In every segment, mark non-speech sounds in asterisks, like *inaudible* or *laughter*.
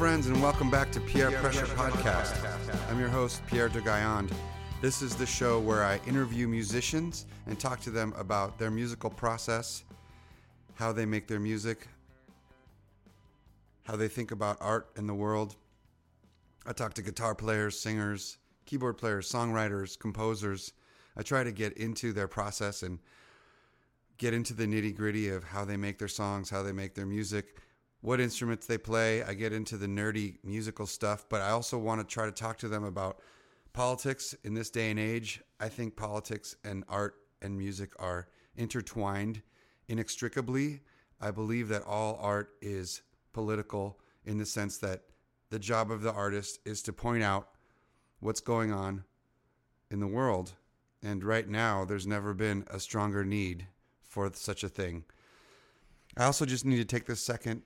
Hello, friends, and welcome back to Pierre Pressure Podcast. I'm your host, Pierre de Gaillande. This is the show where I interview musicians and talk to them about their musical process, how they make their music, how they think about art and the world. I talk to guitar players, singers, keyboard players, songwriters, composers. I try to get into their process and get into the nitty gritty of how they make their songs, how they make their music, what instruments they play. I get into the nerdy musical stuff, but I also want to try to talk to them about politics in this day and age. I think politics and art and music are intertwined inextricably. I believe that all art is political in the sense that the job of the artist is to point out what's going on in the world. And right now, there's never been a stronger need for such a thing. I also just need to take this second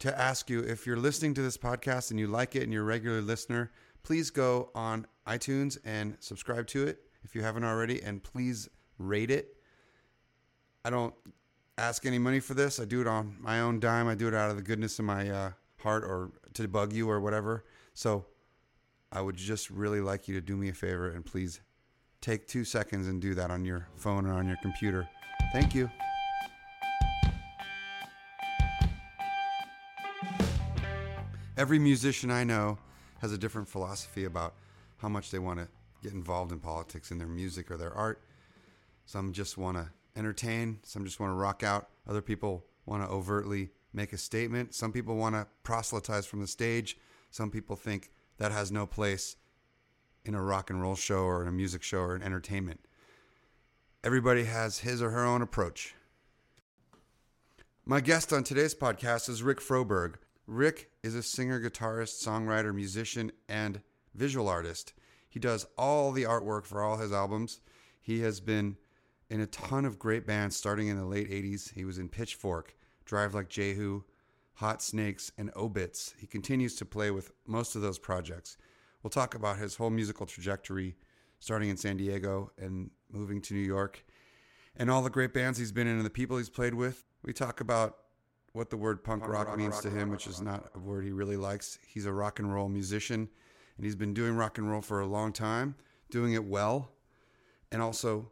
to ask you if you're listening to this podcast and you like it and you're a regular listener, please go on iTunes and subscribe to it if you haven't already, and please rate it. I don't ask any money for this. I do it on my own dime. I do it out of the goodness of my uh, heart or to bug you or whatever. So I would just really like you to do me a favor and please take two seconds and do that on your phone or on your computer. Thank you. Every musician I know has a different philosophy about how much they want to get involved in politics in their music or their art. Some just want to entertain, some just want to rock out. Other people want to overtly make a statement. Some people want to proselytize from the stage. Some people think that has no place in a rock and roll show or in a music show or an entertainment. Everybody has his or her own approach. My guest on today's podcast is Rick Froberg. Rick is a singer, guitarist, songwriter, musician, and visual artist. He does all the artwork for all his albums. He has been in a ton of great bands starting in the late 80s. He was in Pitchfork, Drive Like Jehu, Hot Snakes, and Obits. He continues to play with most of those projects. We'll talk about his whole musical trajectory starting in San Diego and moving to New York and all the great bands he's been in and the people he's played with. We talk about what the word punk, punk rock, rock, means rock, to him, which is not a word he really likes. He's a rock and roll musician and he's been doing rock and roll for a long time, doing it well, and also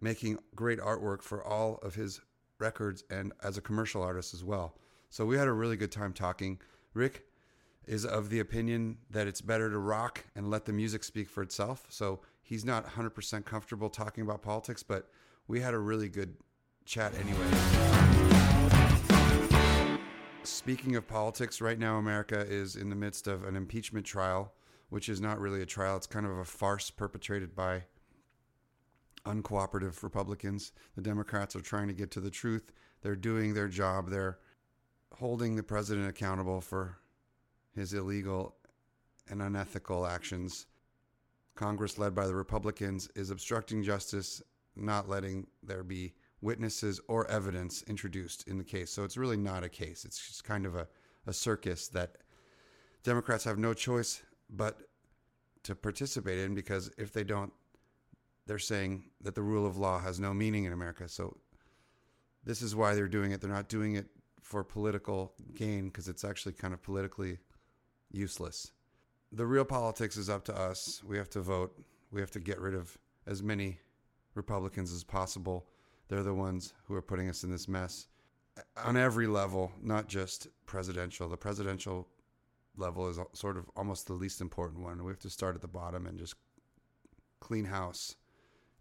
making great artwork for all of his records and as a commercial artist as well. So we had a really good time talking. Rick is of the opinion that it's better to rock and let the music speak for itself. So he's not 100% comfortable talking about politics, but we had a really good chat anyway. Speaking of politics, right now America is in the midst of an impeachment trial, which is not really a trial. It's kind of a farce perpetrated by uncooperative Republicans. The Democrats are trying to get to the truth. They're doing their job. They're holding the president accountable for his illegal and unethical actions. Congress, led by the Republicans, is obstructing justice, not letting there be witnesses or evidence introduced in the case. So it's really not a case. It's just kind of a, a circus that Democrats have no choice but to participate in because if they don't, they're saying that the rule of law has no meaning in America. So this is why they're doing it. They're not doing it for political gain because it's actually kind of politically useless. The real politics is up to us. We have to vote. We have to get rid of as many Republicans as possible. They're the ones who are putting us in this mess uh, on every level, not just presidential. The presidential level is sort of almost the least important one. We have to start at the bottom and just clean house,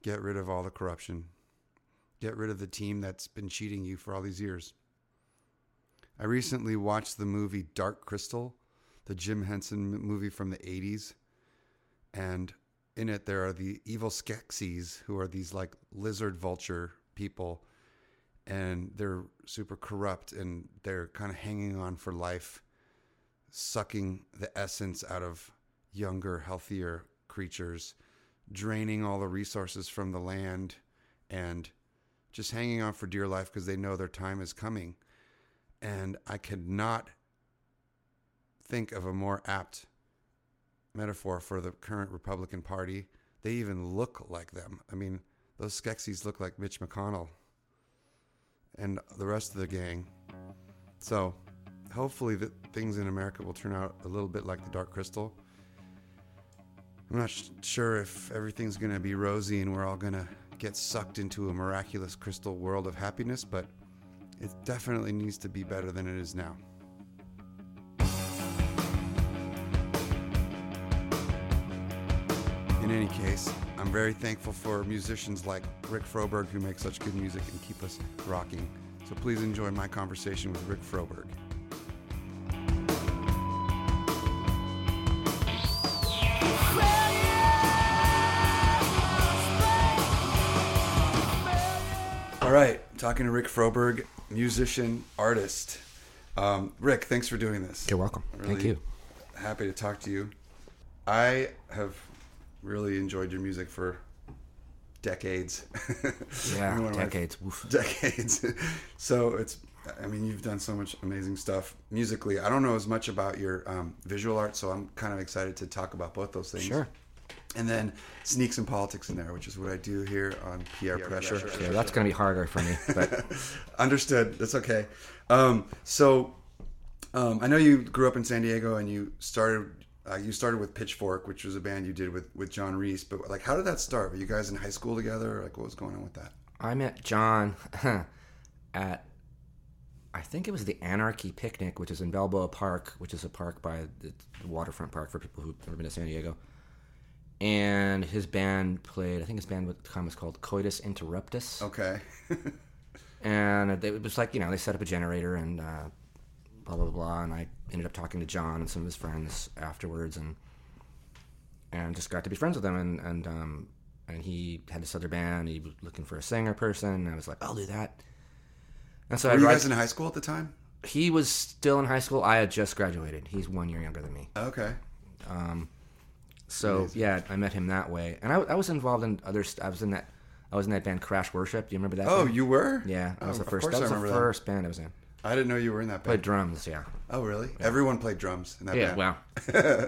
get rid of all the corruption, get rid of the team that's been cheating you for all these years. I recently watched the movie Dark Crystal the Jim Henson movie from the 80s. And in it, there are the evil Skeksis, who are these like lizard vulture people. And they're super corrupt and they're kind of hanging on for life, sucking the essence out of younger, healthier creatures, draining all the resources from the land, and just hanging on for dear life because they know their time is coming. And I could not think of a more apt metaphor for the current Republican Party. They even look like them. I mean, those Skeksis look like Mitch McConnell and the rest of the gang. So hopefully that things in America will turn out a little bit like the Dark Crystal. I'm not sh- sure if everything's going to be rosy and we're all going to get sucked into a miraculous crystal world of happiness, but it definitely needs to be better than it is now. In any case, I'm very thankful for musicians like Rick Froberg who make such good music and keep us rocking. So please enjoy my conversation with Rick Froberg. All right, talking to Rick Froberg, musician, artist. Um, Rick, thanks for doing this. You're welcome. Thank you. Happy to talk to you. I have really enjoyed your music for decades. *laughs* Yeah, *laughs* One my decades. Decades. *laughs* so it's, I mean, you've done so much amazing stuff musically. I don't know as much about your um, visual art, so I'm kind of excited to talk about both those things. Sure. And then sneak some politics in there, which is what I do here on Pierre Pressure. Yeah, that's going to be harder for me. But Understood. That's okay. Um, so um, I know you grew up in San Diego and you started. Uh, you started with Pitchfork, which was a band you did with, with John Reis. But like, how did that start? Were you guys in high school together? Like, what was going on with that? I met John *laughs* at, I think it was the Anarchy Picnic, which is in Balboa Park, which is a park by the waterfront park for people who've never been to San Diego. And his band played, I think his band at the time was called Coitus Interruptus. Okay. *laughs* and it was like you know they set up a generator and uh, blah blah blah and i ended up talking to john and some of his friends afterwards and and just got to be friends with him and and um and he had this other band he was looking for a singer person and i was like i'll do that and so Were I you guys in high school at the time? he was still in high school i had just graduated he's one year younger than me Okay. so yeah i met him that way and i, I was involved in other st- i was in that i was in that band Crash Worship do you remember that Oh, band? you were? yeah that was Oh, the first that was I the remember that. first band i was in I didn't know you were in that band. played drums yeah Oh, really? Everyone played drums in that band. Yeah, band. wow.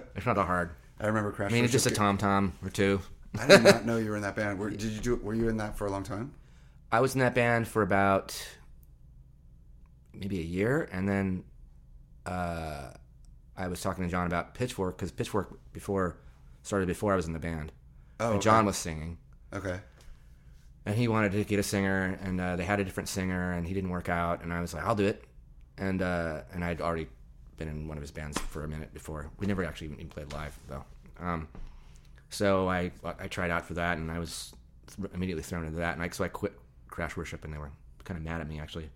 *laughs* it's not that hard. I remember Crash. I mean, it's just a tom tom or two. *laughs* I did not know you were in that band. Were, *laughs* did you do? Were you in that for a long time? I was in that band for about maybe a year, and then uh, I was talking to John about Pitchfork because Pitchfork before started before I was in the band. Oh, and John was singing, Okay. And he wanted to get a singer, and uh, they had a different singer, and he didn't work out, and I was like, I'll do it, and uh, and I'd already been in one of his bands for a minute before. We never actually even played live though. Um, so I I tried out for that, and I was immediately thrown into that, and I, so I quit Crash Worship, and they were kind of mad at me actually.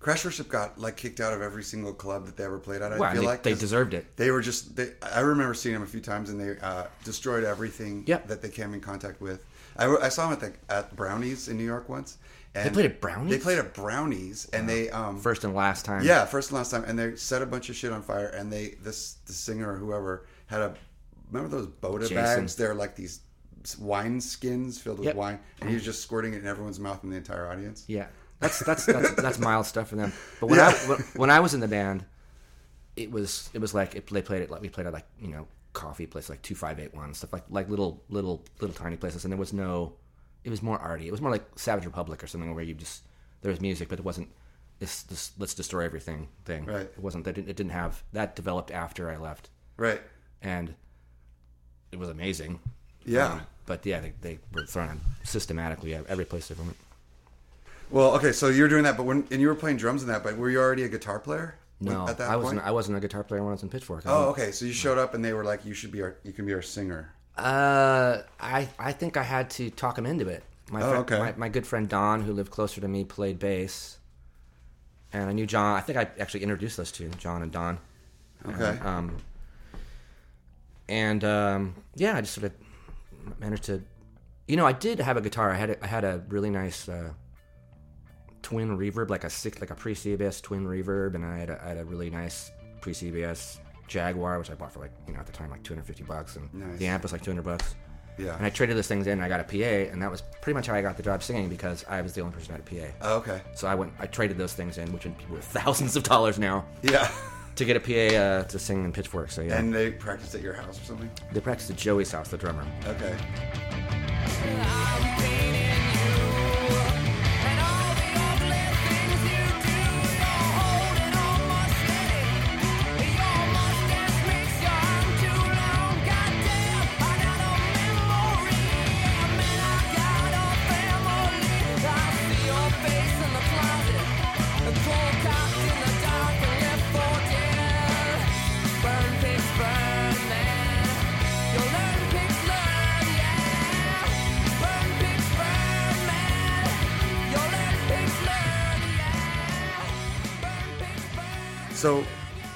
Crash Worship got like kicked out of every single club that they ever played at. I Well, feel they, like they deserved it. They were just. They, I remember seeing them a few times, and they uh, destroyed everything Yep. that they came in contact with. I, I saw them at the at Brownies in New York once. And They played at Brownies? They played at Brownies, and they um First and last time. yeah first and last time, and they set a bunch of shit on fire. And they this the singer or whoever had a remember those Boda Jason. bags? They're like these wine skins filled with Yep. wine, and he was just squirting it in everyone's mouth in the entire audience. Yeah, that's that's that's, *laughs* that's mild stuff for them. But when Yeah. I when, when I was in the band, it was it was like it, they played it like we played at like you know coffee place like two five eight one stuff like like little little little tiny places, and there was no. It was more arty. It was more like Savage Republic or something where you just there was music, but it wasn't this this let's destroy everything thing. Right. It wasn't that. It didn't have that developed after I left, Right. and it was amazing. Yeah. Um, but yeah, they, they were thrown systematically at every place they went. Well, okay, so you're doing that, but when and you were playing drums in that, but were you already a guitar player? No, at that I wasn't. I wasn't a guitar player when I was in Pitchfork. I Oh, okay. So you showed up and they were like, "You should be our, you can be our singer." Uh, I I think I had to talk him into it. My Oh, friend, okay. my, my good friend Don, who lived closer to me, played bass, and I knew John. I think I actually introduced those two, John and Don. Okay. And, um, and um, yeah, I just sort of managed to. You know, I did have a guitar. I had a, I had a really nice uh, twin reverb, like a six, like a pre CBS twin reverb, and I had a, I had a really nice pre CBS Jaguar, which I bought for like you know at the time like two hundred fifty bucks, and Nice. the amp was like two hundred bucks. yeah. And I traded those things in. and I got a PA, and that was pretty much how I got the job singing because I was the only person who had a PA. oh, okay. So I went, I traded those things in, which would be worth thousands of dollars now, Yeah. to get a PA uh, to sing in Pitchfork. So yeah, And they practiced at your house or something. they practiced at Joey's house, the drummer. Okay. So,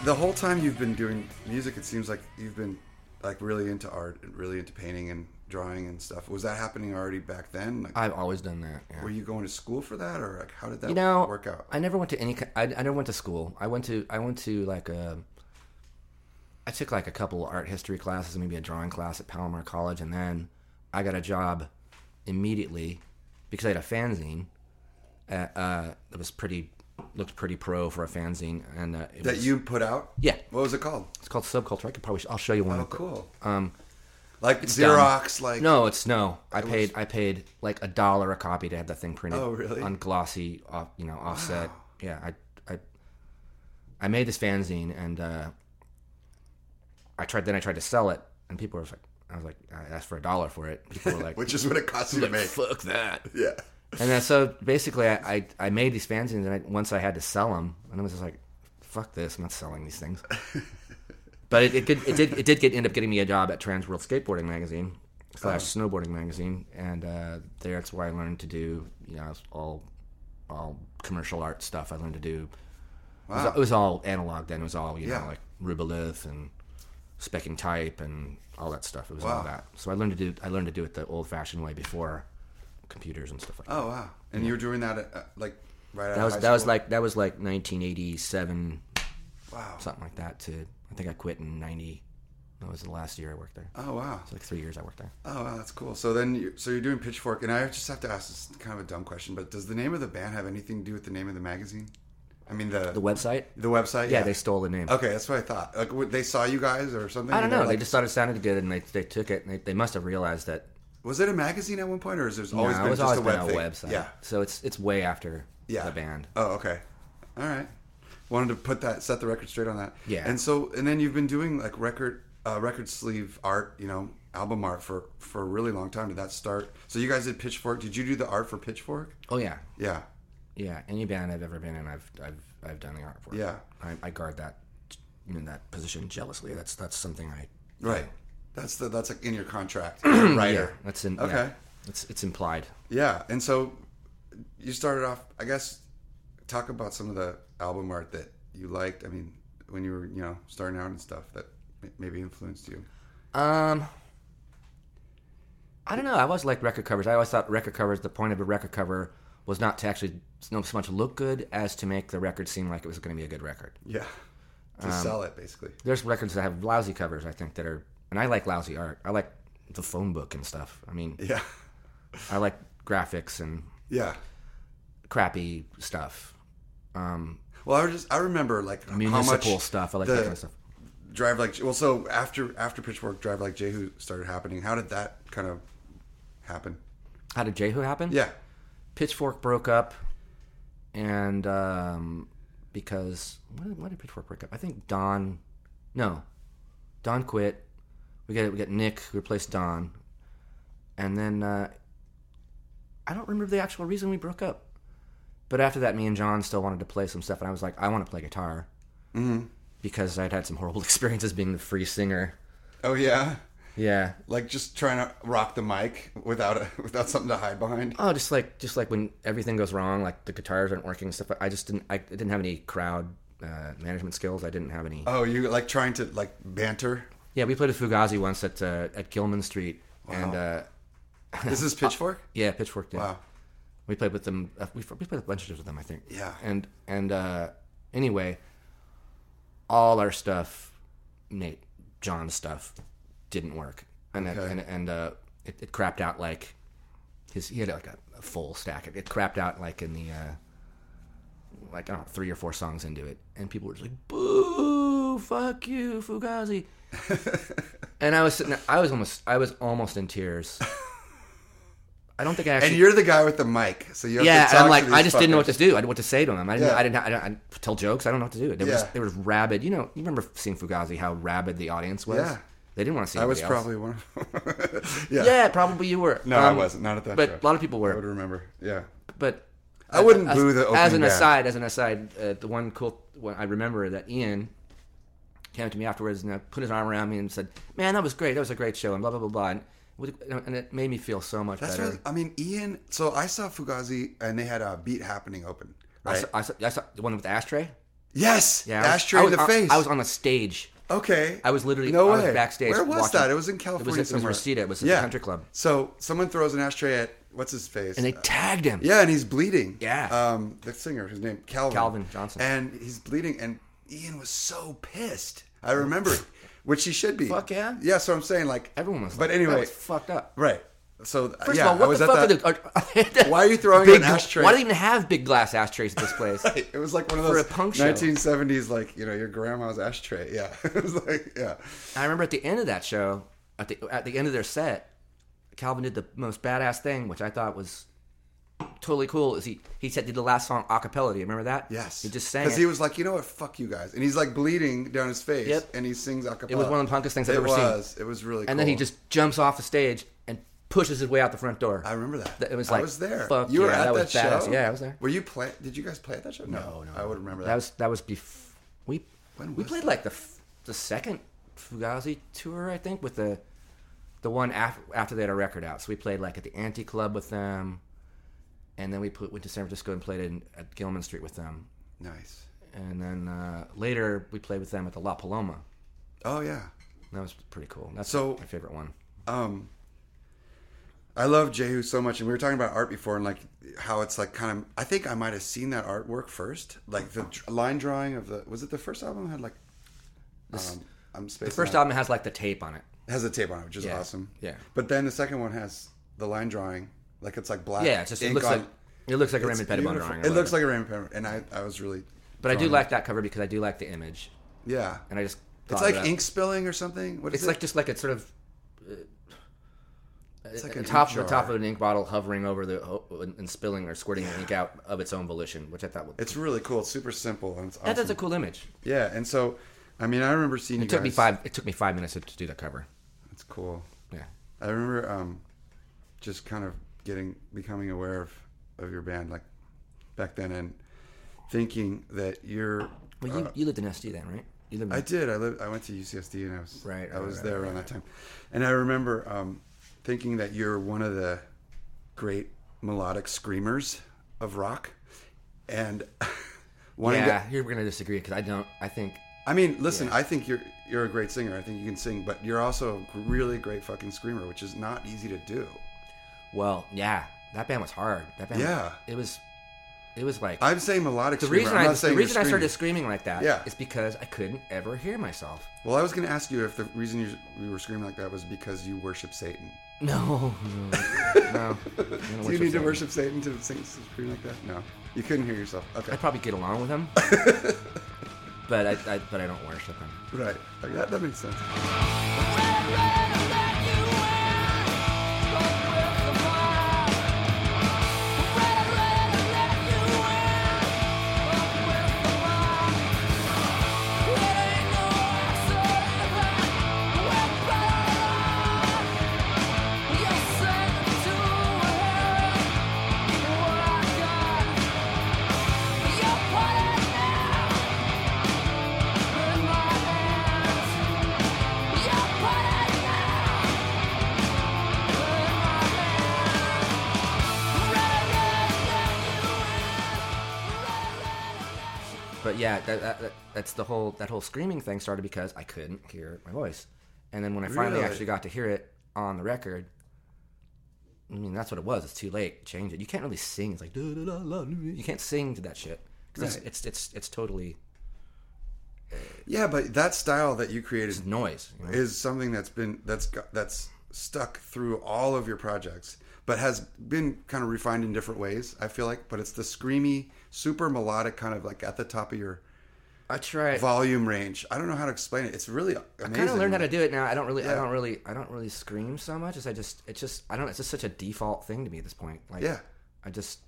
the whole time you've been doing music, it seems like you've been like really into art and really into painting and drawing and stuff. Was that happening already back then? Like, I've always done that. Yeah. were you going to school for that, or like how did that you know, work out? I never went to any. I, I never went to school. I went to. I went to like a. I took like a couple art history classes, maybe a drawing class at Palomar College, and then I got a job immediately because I had a fanzine. At, uh, that was pretty looked pretty pro for a fanzine, and uh, it that was, you put out? Yeah. What was it called? It's called Subculture. I could probably. I'll show you one. Oh, cool. Um, Like dumb. Xerox, like no, it's no. I It paid. I paid like a dollar a copy to have that thing printed. Oh, really? On glossy, off, you know, offset. Yeah, I, I, I made this fanzine, and uh, I tried. Then I tried to sell it, and people were like, I was like, I asked for a dollar for it. People were *laughs* like, which is what it costs you to make. fuck that. *laughs* Yeah. And then so basically, I, I, I made these fanzines, and I, once I had to sell them, and I was just like, fuck this, I'm not selling these things. *laughs* but it, it, did, it did it did get end up getting me a job at Trans World Skateboarding Magazine slash Snowboarding Magazine, and uh, there that's where I learned to do you know all all commercial art stuff. I learned to do. It, was, it was all analog then. It was all you Yeah. know like rubylith and specking type and all that stuff. It was all that. So I learned to do I learned to do it the old fashioned way before computers and stuff like that. Oh wow. And you were doing that at, uh, like right out That of was that was like that was like 1987, wow. something like that. To I think I quit in 90. That was the last year I worked there. Oh wow. It's like three years I worked there. Oh wow, that's cool. So then, you, so you're doing Pitchfork, and I just have to ask this kind of a dumb question, but does the name of the band have anything to do with the name of the magazine? I mean the The website? the website. Yeah, they stole the name. Okay, that's what I thought. Like they saw you guys or something. I don't know. They like- just thought it sounded good, and they they took it. And they, they must have realized that. Was it a magazine at one point, or is there always no, been it was just always a been web a website. Yeah. So it's it's way after Yeah. the band. Oh, okay. All right. Wanted to put that, set the record straight on that. Yeah. And so, and then you've been doing like record, uh, record sleeve art, you know, album art for for a really long time. Did that start? So you guys did Pitchfork. Did you do the art for Pitchfork? Oh yeah, Yeah. yeah. Any band I've ever been in, I've I've I've done the art for. Yeah. I, I guard that in that position jealously. That's that's something I. Right. That's the that's like in your contract, *clears throat* writer. Yeah, that's in. Okay. Yeah, it's it's implied. Yeah, and so you started off. I guess talk about some of the album art that you liked. I mean, when you were you know starting out and stuff that maybe influenced you. Um, I don't know. I always liked record covers. I always thought record covers. The point of a record cover was not to actually not so much look good as to make the record seem like it was going to be a good record. Yeah, to Um, sell it basically. There's records that have lousy covers. I think that are, and I like lousy art. I like the phone book and stuff. I mean, Yeah, I like graphics and yeah. crappy stuff. Um, Well, I just I remember like how municipal much stuff. I like the- that kind of stuff. Drive like well. So after after Pitchfork, Drive Like Jehu started happening. How did that kind of happen? How did Jehu happen? Yeah, Pitchfork broke up, and um, because why did, why did Pitchfork break up? I think Don, no, Don quit. We got we got Nick who replaced Don, and then uh, I don't remember the actual reason we broke up. But after that, me and John still wanted to play some stuff, and I was like, I want to play guitar Mm-hmm. because I'd had some horrible *laughs* experiences being the free singer. Oh yeah. Yeah. Like just trying to rock the mic without a, without something to hide behind. Oh, just like just like when everything goes wrong, like the guitars aren't working and stuff. I just didn't. I didn't have any crowd uh, management skills. I didn't have any. Oh, you like trying to like banter. Yeah, we played with Fugazi once at uh, at Gilman Street, and uh, *laughs* This is Pitchfork. *laughs* yeah, Pitchfork did. Wow. We played with them. Uh, we, we played a bunch of with them, I think. Yeah. And and uh, anyway, all our stuff, Nate, John's stuff, didn't work, and Okay. and and uh, it, it crapped out like his. He had like a, a full stack. It, it crapped out like in the. Uh, like I don't know, three or four songs into it, and people were just like, "Boo! Fuck you, Fugazi!" *laughs* and I was sitting. There, I was almost. I was almost in tears. I don't think I actually. And you're the guy with the mic, so you have Yeah, and I'm like, I just didn't know what to do. I didn't know what to say to them. I didn't. Yeah. I didn't. I didn't, I didn't tell jokes. I don't know what to do. They were Yeah. just, they were rabid. You know, you remember seeing Fugazi how rabid the audience was. Yeah. They didn't want to see. I was else. probably one. of *laughs* yeah. Yeah, probably you were. No, I Um, wasn't. Not at that But show. a lot of people were. I would remember. Yeah. But I wouldn't as, boo the As an band. aside, as an aside, uh, the one cool one I remember that Ian came up to me afterwards and uh, put his arm around me and said, "Man, that was great. That was a great show." And blah blah blah blah. And, and it made me feel so much That's better. right. I mean, Ian. So I saw Fugazi, and they had a Beat Happening open. I, Right. saw, I, saw, I saw the one with the ashtray. Yes. Yeah, I was- Ashtray I in was the on- face. I was on the stage. Okay. I was literally no I way. was backstage. Where was watching- that? It was in California It was, it was somewhere. Reseda. It was yeah. the country club, So someone throws an ashtray at what's his face? and they tagged him. yeah, and he's bleeding. Yeah. Um, the singer, his name Calvin. Calvin Johnson. And he's bleeding, and Ian was so pissed. I remember, which he should be. Fuck yeah. Yeah. So I'm saying like Everyone was. But like, anyway, that was fucked up. right. So uh, First yeah, of all, what I was the fuck that. are the, *laughs* Why are you throwing big, an ashtray? Why do they even have big glass ashtrays at this place? *laughs* It was like one of those a punk show. 1970s, like you know, your grandma's ashtray. Yeah, *laughs* it was like yeah. I remember at the end of that show, at the at the end of their set, Calvin did the most badass thing, which I thought was totally cool. Is he he said did the last song a cappella? Do you remember that? Yes, he just sang because he was like, you know what, fuck you guys, and he's like bleeding down his face, Yep. and he sings a cappella. it was one of the punkest things I've It ever seen. was. It was really. And then he just jumps off the stage and pushes his way out the front door. I remember that. It was like I was there. fuck you were yeah, at that that, badass. show. Yeah, I was there. Were you play? Did you guys play at that show? No, no, I would remember that. That was that was before we When we played like the f- the second Fugazi tour I think with the the one after after they had a record out. So we played like at the Anti Club with them, and then we put, went to San Francisco and played in, at Gilman Street with them, nice. and then uh, later we played with them at the La Paloma. Oh yeah. That was pretty cool. That's So- my favorite one. um I love Jehu so much, and we were talking about art before, and like how it's like kind of. I think I might have seen that artwork first, like the line drawing of the. Was it the first album had like? Um, I'm The first out. album has like the tape on it. It has a tape on it, which is Yeah. awesome. Yeah. But then the second one has the line drawing, like it's like black. Yeah, it's just it looks on- like it looks like a Raymond Pettibon drawing. It looks like a Raymond Pettibon, and I, I was really. But I do like that cover because I do like the image, Yeah. and I just It's like that- ink spilling or something. What is It's it? like just like a sort of. Uh, It's like the top ink the top of an ink bottle hovering over the and and spilling or squirting ink out of its own volition, which I thought was It's really cool. It's super simple and it's awesome. that's a cool image. yeah, and so, I mean, I remember seeing It took guys. me five. It took me five minutes to, to do that cover. It's cool. Yeah, I remember um, just kind of getting becoming aware of of your band like back then and thinking that you're. well, you you lived in SD then, right? You lived. In, Uh, I did. I lived. I went to UCSD and I was. Right, I was right, there right, around right. that time, and I remember um, thinking that you're one of the great melodic screamers of rock, and *laughs* wanting yeah, to. here we're gonna disagree because I don't. I think I mean, listen. I think you're you're a great singer. I think you can sing, but you're also a really great fucking screamer, which is not easy to do. Well, yeah, that band was hard. That band, Yeah. it was. It was like I'm saying melodic. the screamer. reason I'm I not the saying you're reason I started screaming. screaming like that Yeah. is because I couldn't ever hear myself. Well, I was going to ask you if the reason you, you were screaming like that was because you worship Satan. *laughs* No, no, no. *laughs* Do you need to worship Satan to sing to scream like that? No, you couldn't hear yourself. Okay, I'd probably get along with him, *laughs* but I, I but I don't worship him. right. Okay, that, that makes sense. Yeah, that, that, that, that's the whole that whole screaming thing started because I couldn't hear my voice, and then when I finally Really? actually got to hear it on the record, I mean that's what it was. It's too late. Change it. You can't really sing. It's like "Da, da, da, la, la." you can't sing to that shit. 'Cause Right. It's, it's it's it's totally Yeah, but that style that you created noise. you know? is something that's been that's got, that's stuck through all of your projects, but has been kind of refined in different ways. I feel like, but it's the screamy, super melodic kind of like at the top of your I try. volume range. I don't know how to explain it. It's really amazing. I kind of learned how to do it now. I don't really, I don't really, I don't really scream so much as I just, it's just, I don't. It's just such a default thing to me at this point. Like, Yeah. I just,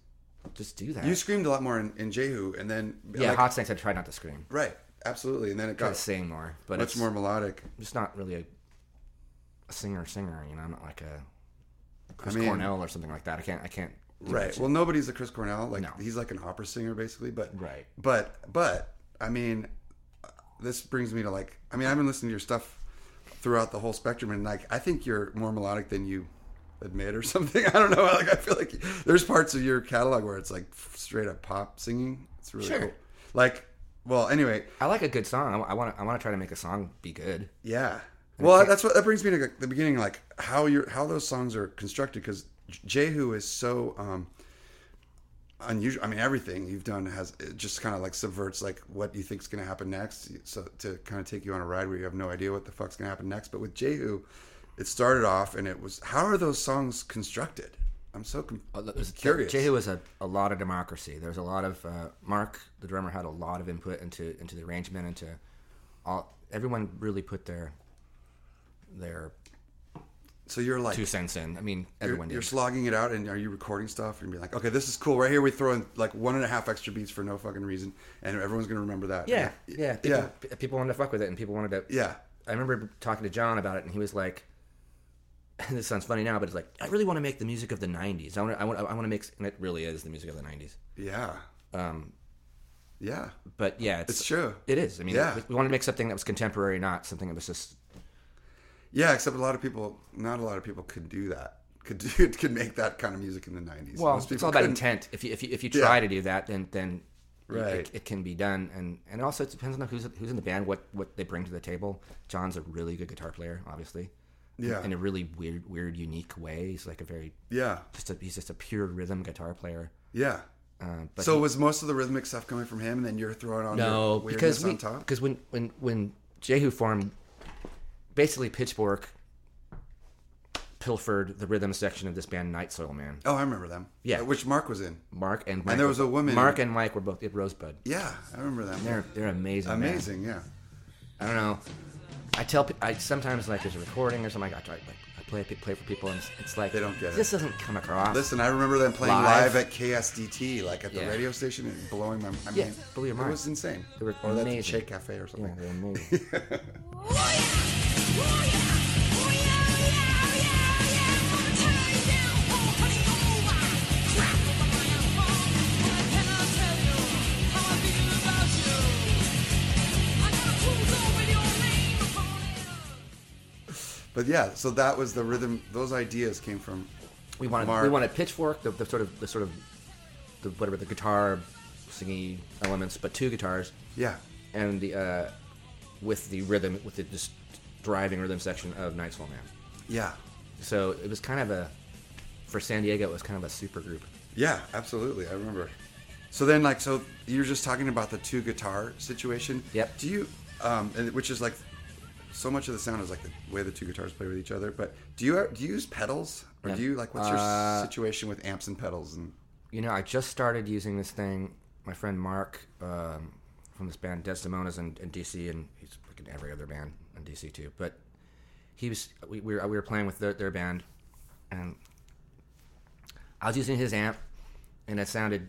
just do that. You screamed a lot more in, in Jehu, and then yeah, like- Hot Snakes. I try not to scream. right, absolutely, and then it got to sing more, but much it's more melodic. I'm just not really a, a singer singer. You know, I'm not like a Chris mean- Cornell or something like that. I can't, I can't. Right. Well, nobody's a Chris Cornell. Like No. he's like an opera singer basically, but Right. But but I mean, this brings me to like I mean I've been listening to your stuff throughout the whole spectrum, and like I think you're more melodic than you admit or *laughs* something. I don't know. Like I feel like there's parts of your catalog where it's like straight up pop singing. It's really Sure. cool. Like Well, anyway, I like a good song. I want to. I want to try to make a song be good. yeah. Well, that's what that brings me to the beginning, like how you how those songs are constructed. Because Jehu is so um, unusual. I mean, everything you've done has it just kind of like subverts like what you think is going to happen next. So to kind of take you on a ride where you have no idea what the fuck's going to happen next. But with Jehu, it started off and it was how are those songs constructed? I'm so com- Uh, was- curious. Jehu was a, a lot of democracy. There was a lot of uh, Mark, the drummer, had a lot of input into into the arrangement, into all. Everyone really put their their So you're like two cents in. I mean, you're, everyone you're did. slogging it out and are you recording stuff and be like okay this is cool right here we throw in like one and a half extra beats for no fucking reason and everyone's gonna remember that Yeah, yeah, people, yeah p- people wanted to fuck with it, and people wanted to. yeah I remember talking to John about it, and he was like, *laughs* "This sounds funny now, but it's like I really want to make the music of the '90s. I want, to, I want, I want to make, and it really is the music of the '90s. yeah Um, yeah but yeah, it's, it's true It is. I mean, Yeah. we, we wanted to make something that was contemporary, not something that was just. Yeah except a lot of people not a lot of people could do that could do *laughs* could make that kind of music in the 90s Well, it's all about couldn't. intent. If you if you if you Yeah. try to do that, then then Right. it, it can be done, and and also it depends on who's who's in the band, what what they bring to the table. John's a really good guitar player, obviously. Yeah. In a really weird, weird, unique way. He's like a very yeah just a, he's just a pure rhythm guitar player. yeah Uh, but so he- was most of the rhythmic stuff coming from him and then you're throwing on no, because we on top because when when when Jehu formed, basically Pitchfork pilfered the rhythm section of this band, Night Soil Man. oh i remember them Yeah. Which mark was in Mark and Mike and there was a woman- Mark and Mike were both at Rosebud. yeah i remember them They're they're amazing. man. amazing yeah I don't know. I tell I sometimes like there's a recording or something. I try like I play play for people and it's, it's like They don't get it. This doesn't come across. Listen, I remember them playing live, Live. at KSDT, like at the Yeah. radio station, and blowing my. I Yeah, mean, blew your It mind. was insane. They were or amazing. Shake Cafe or yeah, something. they're amazing. *laughs* But yeah, so that was the rhythm. Those ideas came from. we wanted Mark. we wanted Pitchfork, the, the sort of the sort of the whatever the guitar singing elements, but two guitars Yeah, and the uh, with the rhythm with the just driving rhythm section of Night Soil Man. yeah, So it was kind of a for San Diego. It was kind of a super group. yeah, absolutely. I remember. So then, like, so you're just talking about the two guitar situation. Yep. Do you, um, and which is like, so much of the sound is like the way the two guitars play with each other. But do you do you use pedals, or do you like what's your Uh, situation with amps and pedals? And You know, I just started using this thing. My friend Mark um, from this band Desdemona's in, in DC, and he's like in every other band in DC too. But he was we, we, were, we were playing with their, their band, and I was using his amp, and it sounded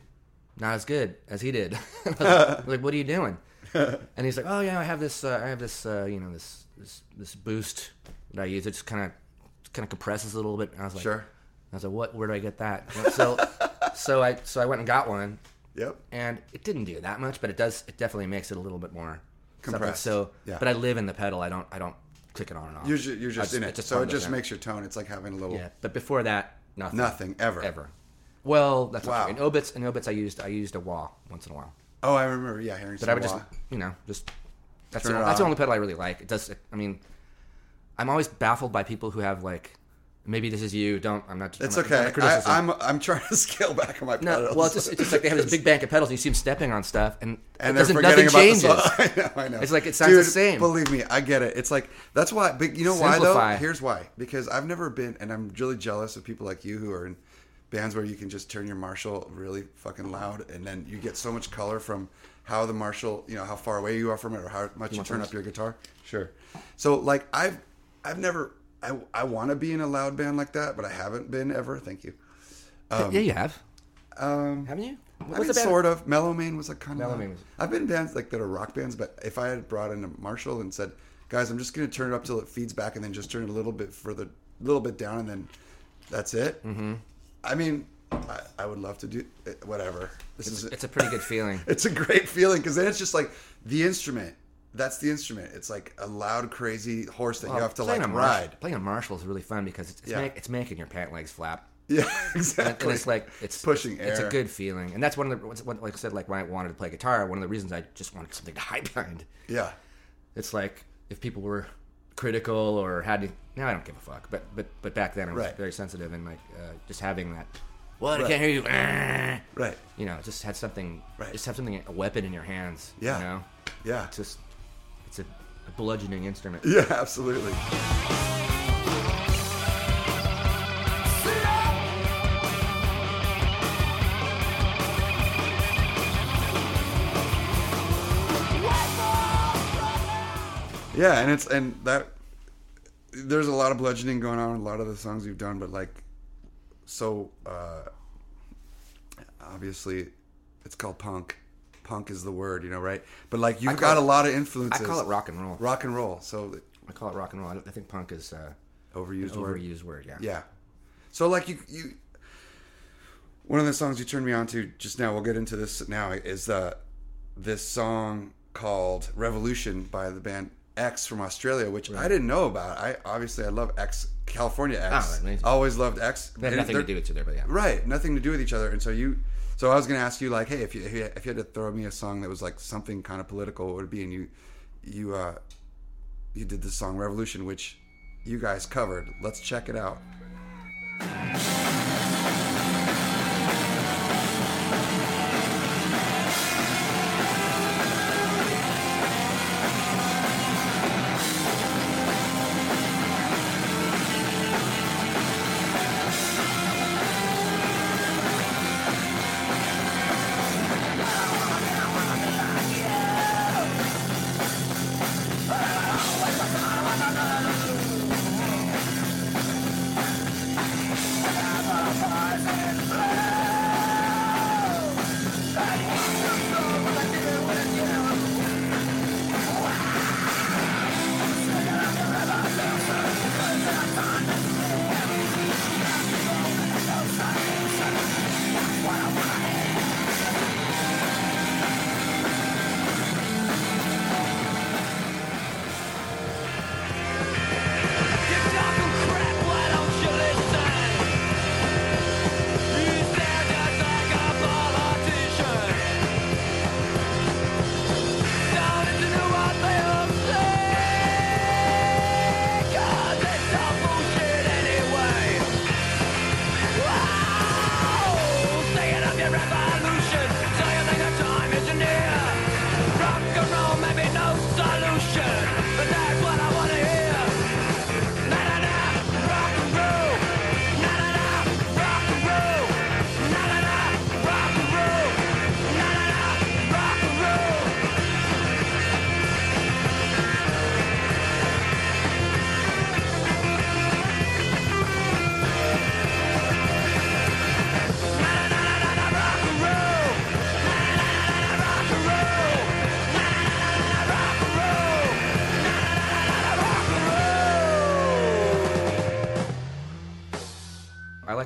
not as good as he did. *laughs* I was *laughs* like, "What are you doing?" *laughs* and he's like, "Oh yeah, I have this. Uh, I have this. Uh, you know, this this this boost that I use. It just kind of kind of compresses a little bit." And I was like, Sure. I was like, "What? Where do I get that?" So, so I so I went and got one, yep, and it didn't do that much, but it does. It definitely makes it a little bit more Compressed. So, Yeah. but I live in the pedal. I don't. I don't click it on and off. you're just, you're just I in it. just so it just makes your tone. It's like having a little Yeah, but before that, nothing. nothing ever. ever. Well, that's Wow. In Obits, in Obits, I used I used a wah once in a while, Oh, I remember. Yeah, hearing. but I would some just you know just that's Turn the, that's the only pedal I really like. It does. It, I mean, I'm always baffled by people who have like maybe this is you. Don't I'm not. It's I'm not- okay. *laughs* not a criticism. I, I'm I'm trying to *laughs* scale back on my pedals. No, well, it's just, it's just like they have this big bank of pedals. And you see them stepping on stuff, and, and doesn't, nothing about changes. *laughs* I know, I know. It's like it sounds the same. Believe me, I get it. It's like that's why. But you know why though? Here's why. Because I've never been, and I'm really jealous of people like you who are in bands where you can just turn your Marshall really fucking loud, and then you get so much color from how the Marshall, you know, how far away you are from it, or how much you turn up your guitar. Sure. So like I've I've never. I, I want to be in a loud band like that, but I haven't been ever. Thank you. yeah, you have, Um, haven't you? I What mean, sort of. Melomane was like kind of. Melomane was- I've been in bands like that are rock bands, but if I had brought in a Marshall and said, "Guys, I'm just going to turn it up till it feeds back, and then just turn it a little bit further, a little bit down, and then that's it." Mm-hmm. I mean, I, I would love to do it, whatever. This is It's a pretty good feeling. *laughs* it's a great feeling because then it's just like the instrument. That's the instrument. It's like a loud, crazy horse that you have to like a Marsh- ride. Playing a Marshall is really fun because it's it's, Yeah. make, it's making your pant legs flap. Yeah, exactly. and it's like it's pushing air. It's a good feeling, and that's one of the like I said, like when I wanted to play guitar, one of the reasons I just wanted something to hide behind. yeah, It's like if people were critical or had to, now I don't give a fuck. But but but back then I was Right. very sensitive and like uh, just having that. What Right. I can't hear you. Right. You know, just had something. Right. Just have something a weapon in your hands. Yeah. You know, Yeah, just it's a, a bludgeoning instrument. *laughs* yeah, absolutely. Yeah, and it's and that there's a lot of bludgeoning going on in a lot of the songs you've done, but like so uh obviously it's called punk. Punk is the word, you know, right? But like you've got it- a lot of influences. I call it rock and roll. rock and roll. So I call it rock and roll. I, I think punk is uh, overused word. overused word. Yeah. Yeah. So like you you one of the songs you turned me on to just now, we'll get into this now, is uh this song called Revolution by the band X from Australia, which I didn't know about. I obviously I love X California X. Oh, amazing. Always loved X. They had nothing to do with each other, but yeah. Right, nothing to do with each other. And so you, so I was gonna ask you like, hey, if you if you, if you had to throw me a song that was like something kind of political, what would it be? And you, you, uh, you did the song Revolution, which you guys covered. Let's check it out.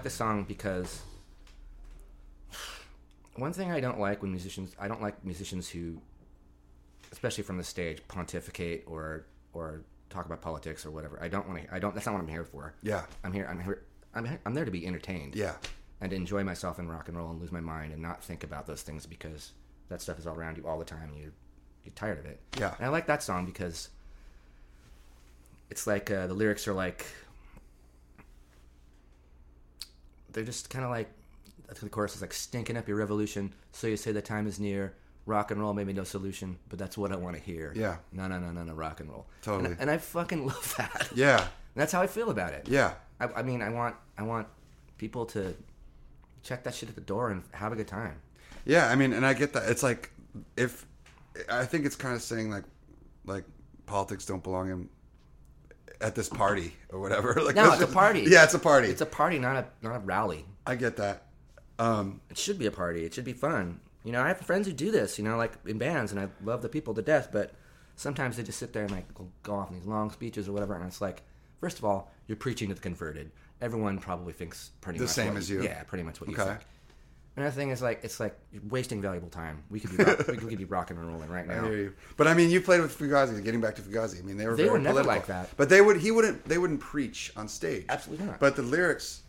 The song because one thing I don't like when musicians I don't like musicians who especially from the stage pontificate or or talk about politics or whatever. I don't want to I don't that's not what I'm here for. Yeah. I'm here I'm here I'm, here, I'm there to be entertained. Yeah. And to enjoy myself in rock and roll and lose my mind and not think about those things because that stuff is all around you all the time and you get tired of it. Yeah. And I like that song because it's like uh, the lyrics are like they're just kind of like the chorus is like stinking up your revolution. So you say the time is near. Rock and roll maybe no solution, but that's what I want to hear. Yeah. No, no, no, no, no. Rock and roll. Totally. And, and I fucking *laughs* love that. Yeah. That's how I feel about it. Yeah. I, I mean, I want I want people to check that shit at the door and have a good time. Yeah, I mean, and I get that. It's like if I think it's kind of saying like like politics don't belong in at this party or whatever. *laughs* Like No, it's a party. Yeah, it's a party. It's a party, not a not a rally. I get that. Um, It should be a party. It should be fun. You know, I have friends who do this. You know, like in bands, and I love the people to death. But sometimes they just sit there and like go- off in these long speeches or whatever, and it's like, first of all, you're preaching to the converted. Everyone probably thinks pretty The much same what- as you. Yeah, pretty much what you Okay. think. Another thing is like it's like wasting valuable time. We could be *laughs* rock, we could be rocking and rolling right I now. hear you. But I mean, you played with Fugazi. Getting back to Fugazi, I mean, they were They very were never political. like that. But they would he wouldn't they wouldn't preach on stage. Absolutely not. But the lyrics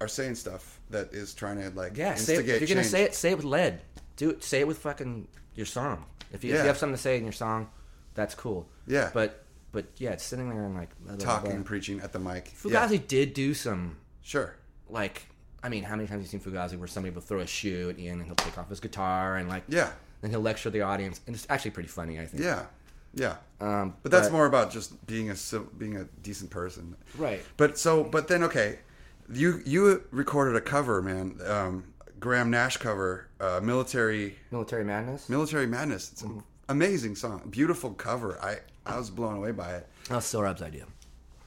are saying stuff that is trying to like Yeah, say it, instigate if you're gonna say it, say it with lead. Do it. Say it with fucking your song. If you, if you have something to say in your song, that's cool. Yeah. But but yeah, it's sitting there and like blah, blah, talking blah. preaching at the mic. Fugazi Yeah, did do some sure. like I mean, how many times have you seen Fugazi where somebody will throw a shoe at Ian and he'll take off his guitar and like Yeah, then he'll lecture the audience and it's actually pretty funny I think. yeah, yeah. Um, But that's more about just being a being a decent person, Right. But so, but then okay, you you recorded a cover, man. Um, Graham Nash cover, uh, military military madness. military madness. It's an amazing song, beautiful cover. I I was blown away by it. That was Still Rob's idea.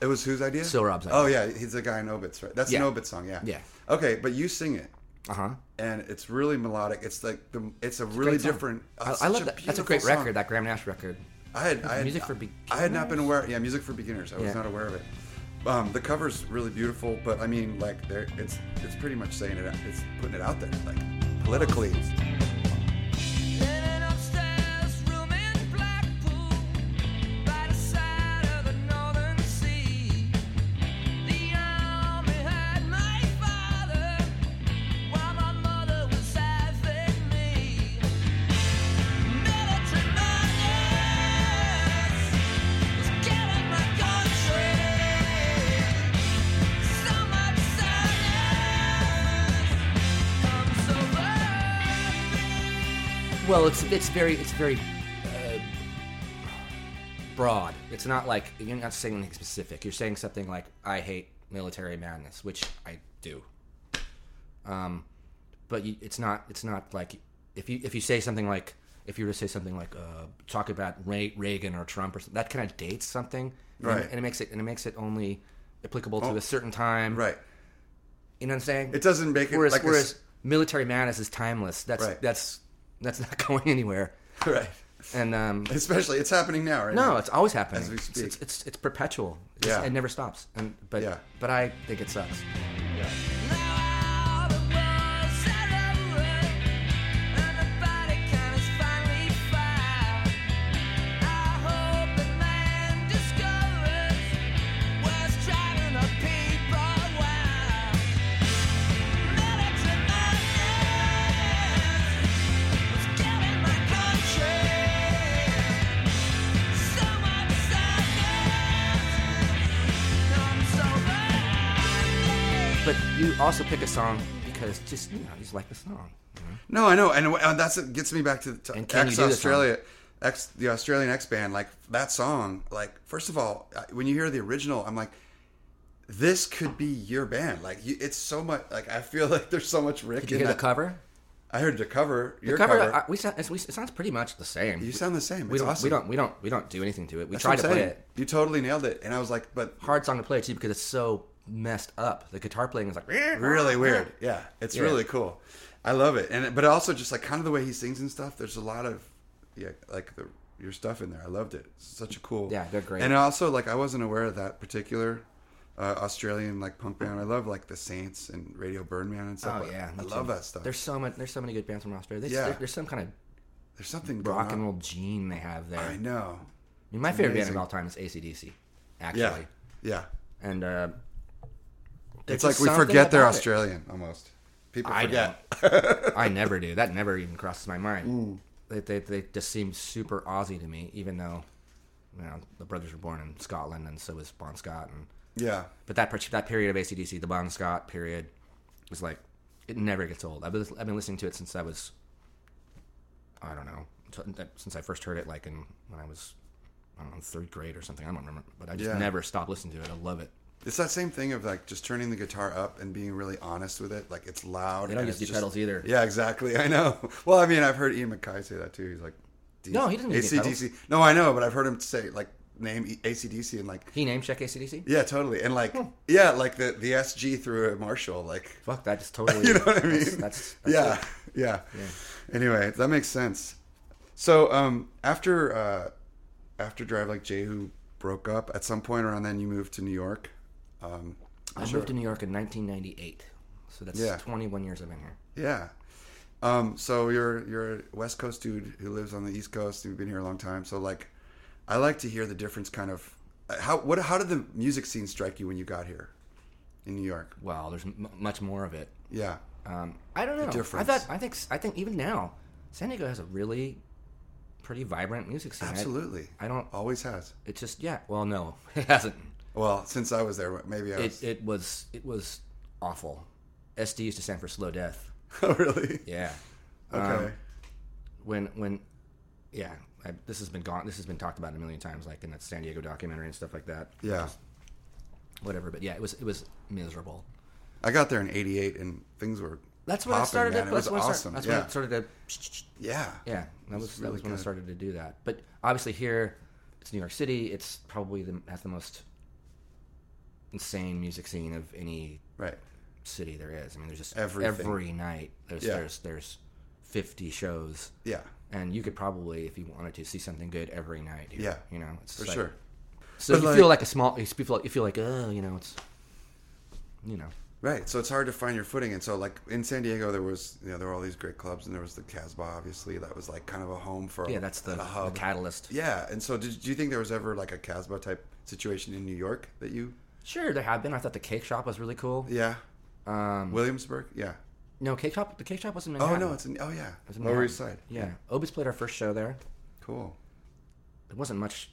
It was whose idea? Still Rob's idea. Oh yeah, he's the guy in Obits, right? That's Yeah. an Obits song, yeah. Yeah. Okay, but you sing it, Uh huh. and it's really melodic. It's like the it's a really song. different. oh, I, I such love that. That's a great song. record. That Graham Nash record. I had, I had Music for I had not been aware. Yeah, music for beginners. I was Yeah. not aware of it. Um, the cover's really beautiful, but I mean, like, there, it's it's pretty much saying it. It's putting it out there, like politically. Well, it's it's very it's very uh, broad. It's not like you're not saying anything specific. You're saying something like "I hate military madness," which I do. Um, but you, it's not it's not like if you if you say something like if you were to say something like uh, talk about Ray, Reagan or Trump or something, that kind of dates something, and- Right. And, it makes it and it makes it only applicable to Oh. a certain time, Right. You know what I'm saying? It doesn't make it whereas like a whereas s- military madness is timeless. That's Right. that's that's not *laughs* going anywhere. right. And um, Especially, it's happening now, right? no, now. it's always happening. It's, it's, it's it's perpetual. It's- Yeah. it never stops. And but Yeah. but I think it sucks. Now also pick a song because just you know you just like the song. you know? No, I know, and, that's it gets me back to, to And X do the Australia, X the Australian X band. Like that song, like first of all, when you hear the original, I'm like, this could be your band. Like you, it's so much. Like I feel *laughs* like there's so much Rick. Did you in hear the that. cover? I heard the cover. The Your cover, cover. We, sound, we it sounds pretty much the same. you sound the same. we don't awesome. we don't we don't we don't do anything to it. We That's try to play it. You totally nailed it, and I was like, but Hard song to play too because it's so messed up. The guitar playing is like really weird. Yeah, it's Yeah. really cool. I love it, and but also just like kind of the way he sings and stuff. There's a lot of yeah, like the your stuff in there. I loved it. It's such a cool. Yeah, they're great. And also like I wasn't aware of that particular uh, Australian like punk band. I love like the Saints and Radio Birdman and stuff. Oh yeah, I love that stuff. There's so much. There's so many good bands from Australia. There's, Yeah. there- there's some kind of There's something rock and roll gene they have there. I know. I mean, my favorite band of all time is ACDC, actually. Yeah, yeah. And uh, there's It's like we forget they're about it. Australian almost. People forget. *laughs* I never do. That never even crosses my mind. Mm. They, they, they just seem super Aussie to me, even though, you know, the brothers were born in Scotland and so was Bon Scott. And Yeah, but that that period of ACDC, the Bon Scott period, was like it never gets old. I've been, I've been listening to it since I was, I don't know, since I first heard it, like in when I was, I don't know, third grade or something. I don't remember, but I just Yeah. never stopped listening to it. I love it. It's that same thing of like just turning the guitar up and being really honest with it. Like it's loud. They don't and use just- pedals either. Yeah, exactly. *laughs* I know. Well, I mean, I've heard Ian MacKaye say that too. He's like, No, he doesn't use ACDC. No, I know, but I've heard him say like name ACDC and like He name check ACDC. yeah, totally, and like yeah, like the the SG through a Marshall, like Fuck that, just totally. *laughs* you know what I mean? That's, that's, that's yeah, it. yeah, Anyway, that makes sense. So um, after uh, after Drive Like Jehu broke up, at some point around then, you moved to New York. Um, I moved to New York in 1998, so that's Yeah. 21 years I've been here. Yeah. Um, so you're you're a West Coast dude who lives on the East Coast. You've been here a long time. So like, I like to hear the difference. Kind of how what how did the music scene strike you when you got here? in New York. Well, there's m- much more of it. Yeah. Um, I don't know. The difference. I thought I think I think even now, San Diego has a really pretty vibrant music scene. I- Absolutely. I, don't. Always has. It's just yeah. Well, no, *laughs* it hasn't. Well, since I was there, maybe I was. It it was it was awful. SD used to stand for slow death. *laughs* oh, really? Yeah. Okay. Um, when when yeah, I, this has been gone. This has been talked about a million times, like in that San Diego documentary and stuff like that. yeah. Whatever. But yeah, it was it was miserable. I got there in '88, and things were. That's when it popping, started. man. to, It was that's when it started- awesome. that's yeah. when it started to. yeah. Yeah, that was, was that really was when I started to do that. But obviously here, it's New York City. It's probably the has the most insane music scene of any Right. city there is. I mean, there's just Everything. every night there's Yeah. there's there's 50 shows, Yeah. and you could probably, if you wanted to, see something good every night. Here, Yeah. you know, it's For like- sure. So But you like- feel like a small. You feel like you feel like, oh, you know, it's, you know, Right. So it's hard to find your footing. And so, like in San Diego, there was, you know, there were all these great clubs, and there was the Casbah, obviously, that was like kind of a home for. yeah, that's the, a the catalyst. Yeah. And so, did do you think there was ever like a Casbah type situation in New York that you? Sure, there have been. I thought the cake shop was really cool. Yeah. Um, Williamsburg. Yeah. no, cake shop. The cake shop was in Oh no, it's in. Oh yeah. It was in Lower East Side. Yeah, Obits played our first show there. Cool. There wasn't much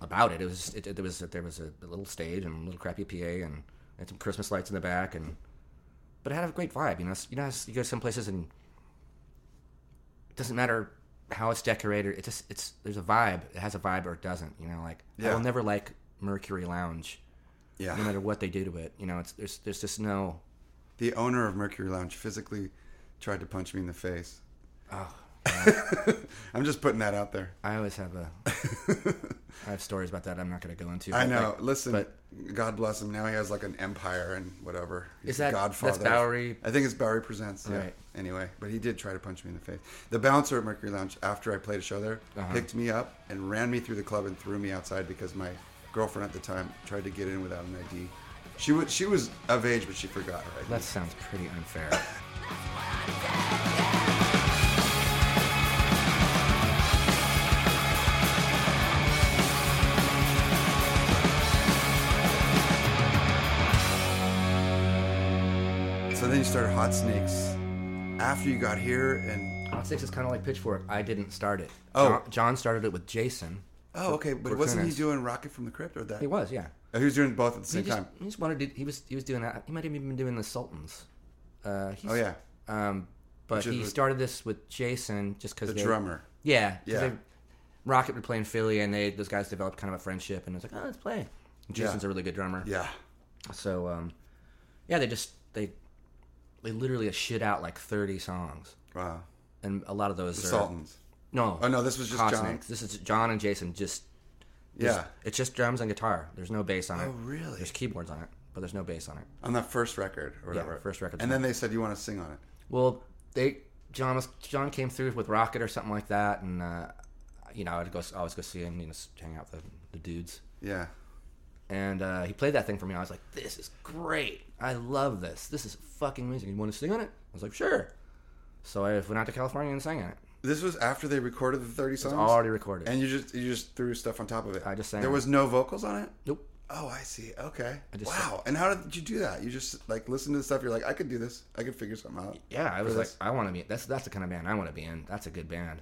about it. It was it, there was there was a, a little stage and a little crappy PA and, and some Christmas lights in the back and but it had a great vibe. You know, you know, you go to some places and it doesn't matter how it's decorated. It just it's there's a vibe. It has a vibe or it doesn't. You know, like I will never like Mercury Lounge, Yeah. no matter what they do to it. You know, it's there's there's just no. The owner of Mercury Lounge physically tried to punch me in the face. Oh, *laughs* I'm just putting that out there. I always have a. I have stories about that. I'm not going to go into. I know. like, Listen, but God bless him. Now he has like an empire and whatever. He's Is that- Godfather? that's Bowery? I think it's Bowery Presents. Yeah. Right. Anyway, but he did try to punch me in the face. The bouncer at Mercury Lounge, after I played a show there, Uh-huh. picked me up and ran me through the club and threw me outside because my girlfriend at the time tried to get in without an ID. She was she was of age, but she forgot her ID. that sounds pretty unfair. *laughs* so then you started Hot Snakes after you got here, and Hot Snakes is kind of like Pitchfork. I didn't start it. Oh. John, John started it with Jason. Oh, okay, but for wasn't he doing Rocket from the Crypt or that? He was, yeah. Oh, he was doing both at the He same just, time. he just wanted to. He was he was doing that. He might have even been doing the Sultans. Uh, Oh yeah, Um, but he started this with Jason just because they. the drummer. Yeah, Yeah. they- Rocket would play in Philly, and they those guys developed kind of a friendship, and it was like, oh, let's play. And Jason's Yeah. a really good drummer. Yeah. So, um, yeah, they just they they literally shit out like thirty songs, Wow. and a lot of those The are Sultans. No. Oh no, this was just John. This is John and Jason. Just Yeah. it's just drums and guitar. There's no bass on it. Oh really? There's keyboards on it, but there's no bass on it. On that first record or Yeah, first record. And then they said you want to sing on it. Well, they John was John came through with Rocket or something like that, and uh, you know I'd go I always go see him, you know, hang out with the, the dudes, Yeah. and uh, he played that thing for me. I was like, this is great. I love this. This is fucking amazing." You want to sing on it? I was like, sure. So I went out to California and sang on it. This was after they recorded the 30 songs. Already recorded. and you just you just threw stuff on top of it. I just sang There it. was no vocals on it? nope. Oh, I see. Okay. I just wow. And how did you do that? You just like listen to the stuff you're like I could do this. I could figure something out. Yeah, I was like, this? I want to be. That's that's the kind of band I want to be in. That's a good band.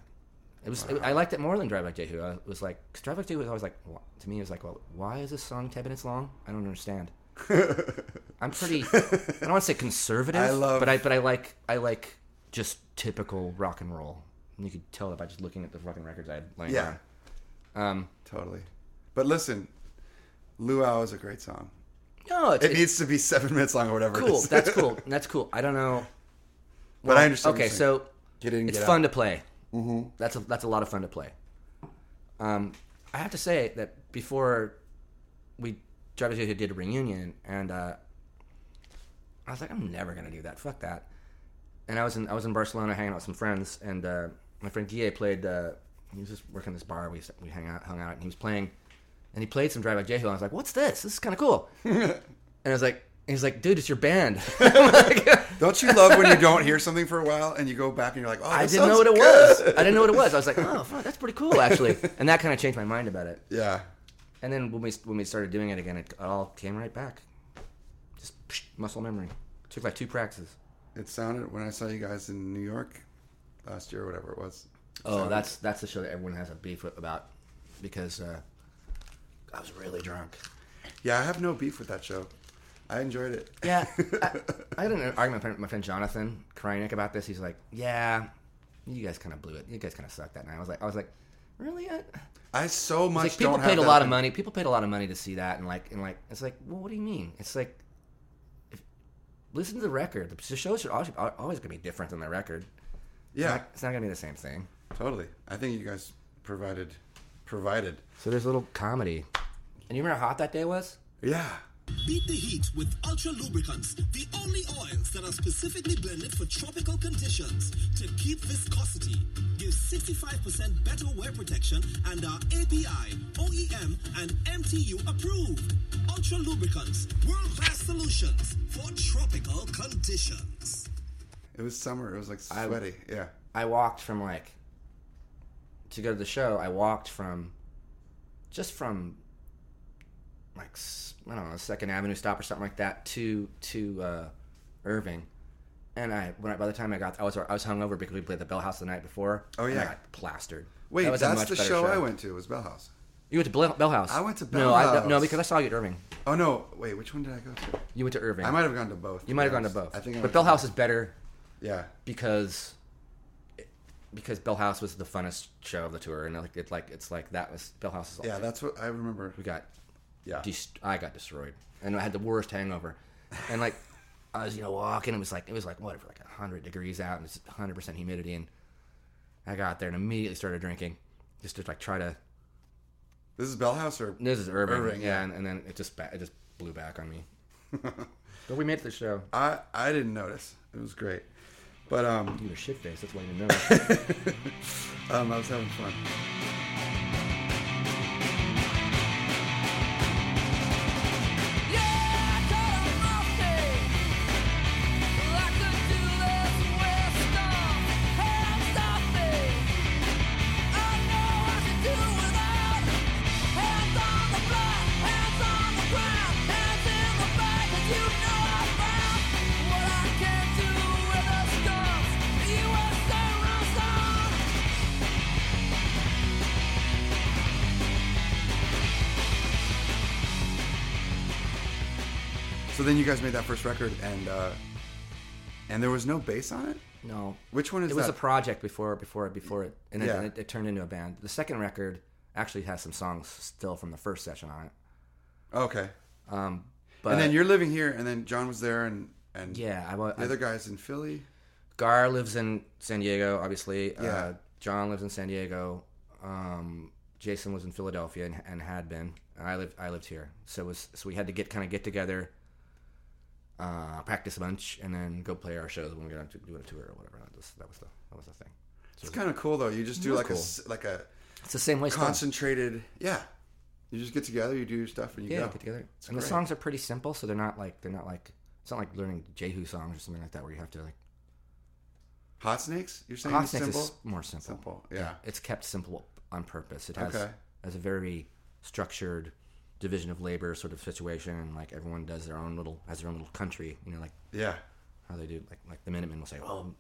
It was. I liked it more than Drive Like Jehu. I was like, 'cause Drive Like Jehu was always like, to me, it was like, well, why is this song ten minutes long? I don't understand. *laughs* I'm pretty. I don't want to say conservative, I love- but I but I like I like just typical rock and roll. You could tell that by just looking at the fucking records I had laying Yeah. around. Um, Totally. But listen, Luau is a great song. no, it's, It needs to be seven minutes long or whatever. cool. That's cool. *laughs* That's cool. I don't know. But I understand Okay, so Get in, it's get fun out. to play. Mm-hmm. That's a, that's a lot of fun to play. Um, I have to say that before we Drive Jehu did a reunion, and uh, I was like, I'm never gonna do that. Fuck that. And I was in I was in Barcelona hanging out with some friends, and uh, my friend Guille played. Uh, he was just working this bar. We we hang out, hung out, and he was playing, and he played some Drive Like Jehu. And I was like, "What's this? This is kind of cool." *laughs* and I was like, "He's like, dude, it's your band." *laughs* *laughs* Like, Don't you love when you don't hear something for a while and you go back and you're like, oh, I didn't know what it was. I didn't know what it was. I was like, oh, fuck, that's pretty cool, actually. And that kind of changed my mind about it. Yeah. And then when we when we started doing it again, it all came right back. Just muscle memory. took like two practices. It sounded when I saw you guys in New York last year, or whatever it was. Oh, sounded- that's that's the show that everyone has a beef with about because uh, I was really drunk. yeah. I have no beef with that show. I enjoyed it. Yeah, *laughs* I, I had an argument with my friend, Jonathan Krynick about this. He's like, "Yeah, you guys kind of blew it. You guys kind of sucked that night." I was like, "I was like, really?" I, I so much like people paid a that lot of money. People paid a lot of money to see that, and like, and like, it's like, well, what do you mean? It's like, if, listen to the record. The shows are always, always gonna be different than the record. It's Yeah, not, it's not gonna be the same thing. totally. I think you guys provided provided. So there's a little comedy. And you remember how hot that day was? Yeah. Beat the heat with Ultra Lubricants, the only oils that are specifically blended for tropical conditions to keep viscosity, give 65% better wear protection, and are API, OEM, and MTU approved. Ultra Lubricants, world class solutions for tropical conditions. It was summer. It was like I- sweaty. yeah. I walked from like to go to the show. I walked from just from like I don't know Second Avenue stop or something like that to to uh, Irving, and I when I, by the time I got I was I was hungover because we played the Bell House the night before. Oh, yeah. I got plastered. Wait, That that's the better show, I went to. Was Bell House. You went to Bell, Bell House. I went to no, Bell I, no, House. because I saw you at Irving. Oh no! Wait, which one did I go to? You went to Irving. I might have gone to both. you might have gone to both. I think. I but Bell House is better Yeah. because because Bell House was the funnest show of the tour, and like it's like it's like that was Bell House Yeah, that's what I remember. we got Yeah. dest- I got destroyed, and I had the worst hangover, and like I was you know walking, it was like it was like whatever like hundred degrees out, and it's hundred percent humidity, and I got there and immediately started drinking, just to like try to. This is Bell House or This is Irving, Irving, yeah, yeah. And, and then it just ba- it just blew back on me. *laughs* but we made the show. I I didn't notice. It was great. But um You were shit face. That's why you didn't know. *laughs* um I was having fun. Then you guys made that first record and uh and there was no bass on it? no, Which one is it was that? a project before before it before it, and then Yeah. it, it turned into a band. The second record actually has some songs still from the first session on it. okay. Um, but and then you're living here and then John was there and and yeah, I, the I other guys in Philly. Gar lives in San Diego, obviously. Yeah. Uh, John lives in San Diego. Um, Jason was in Philadelphia and, and had been. I lived. I lived here, so it was so we had to get kind of get together, uh, practice a bunch, and then go play our shows when we got on to do a tour or whatever. That was, that was the that was the thing. It's kind of cool though. You just do like a cool. s- like a It's the same way. concentrated. Yeah. You just get together, you do your stuff and you Yeah, go. get together. It's and the songs are pretty simple, so they're not like they're not like it's not like learning Jehu songs or something like that where you have to like. Hot Snakes? You're saying Hot Snakes simple? is more simple. Simple, yeah. It's kept simple on purpose. It has Okay. has a very structured division of labor sort of situation, and like everyone does their own little has their own little country. You know, like Yeah. how they do. Like like the Minutemen will say, "Oh,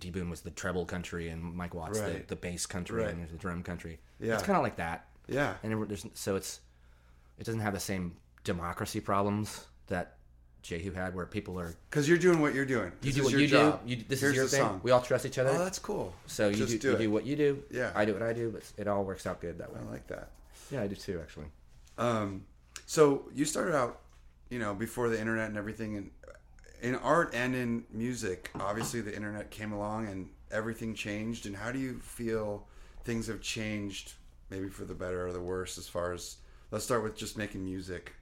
D Boon was the treble country, and Mike Watt's Right. the, the bass country, Right. and there's the drum country." Yeah. it's kind of like that. Yeah. and it, there's so it's it doesn't have the same democracy problems that Jehu had, where people are Because you're doing what you're doing. you This do is what your you job. do. You, this Here's is your thing. song. We all trust each other. Oh, that's cool. so you do, do you do what you do. Yeah. I do what I do, but it all works out good that way. I like that. Yeah, I do too, actually. Um, so you started out, you know, before the internet and everything, and in art and in music. Obviously, the internet came along and everything changed. And how do you feel things have changed, maybe for the better or the worse? As far as let's start with just making music.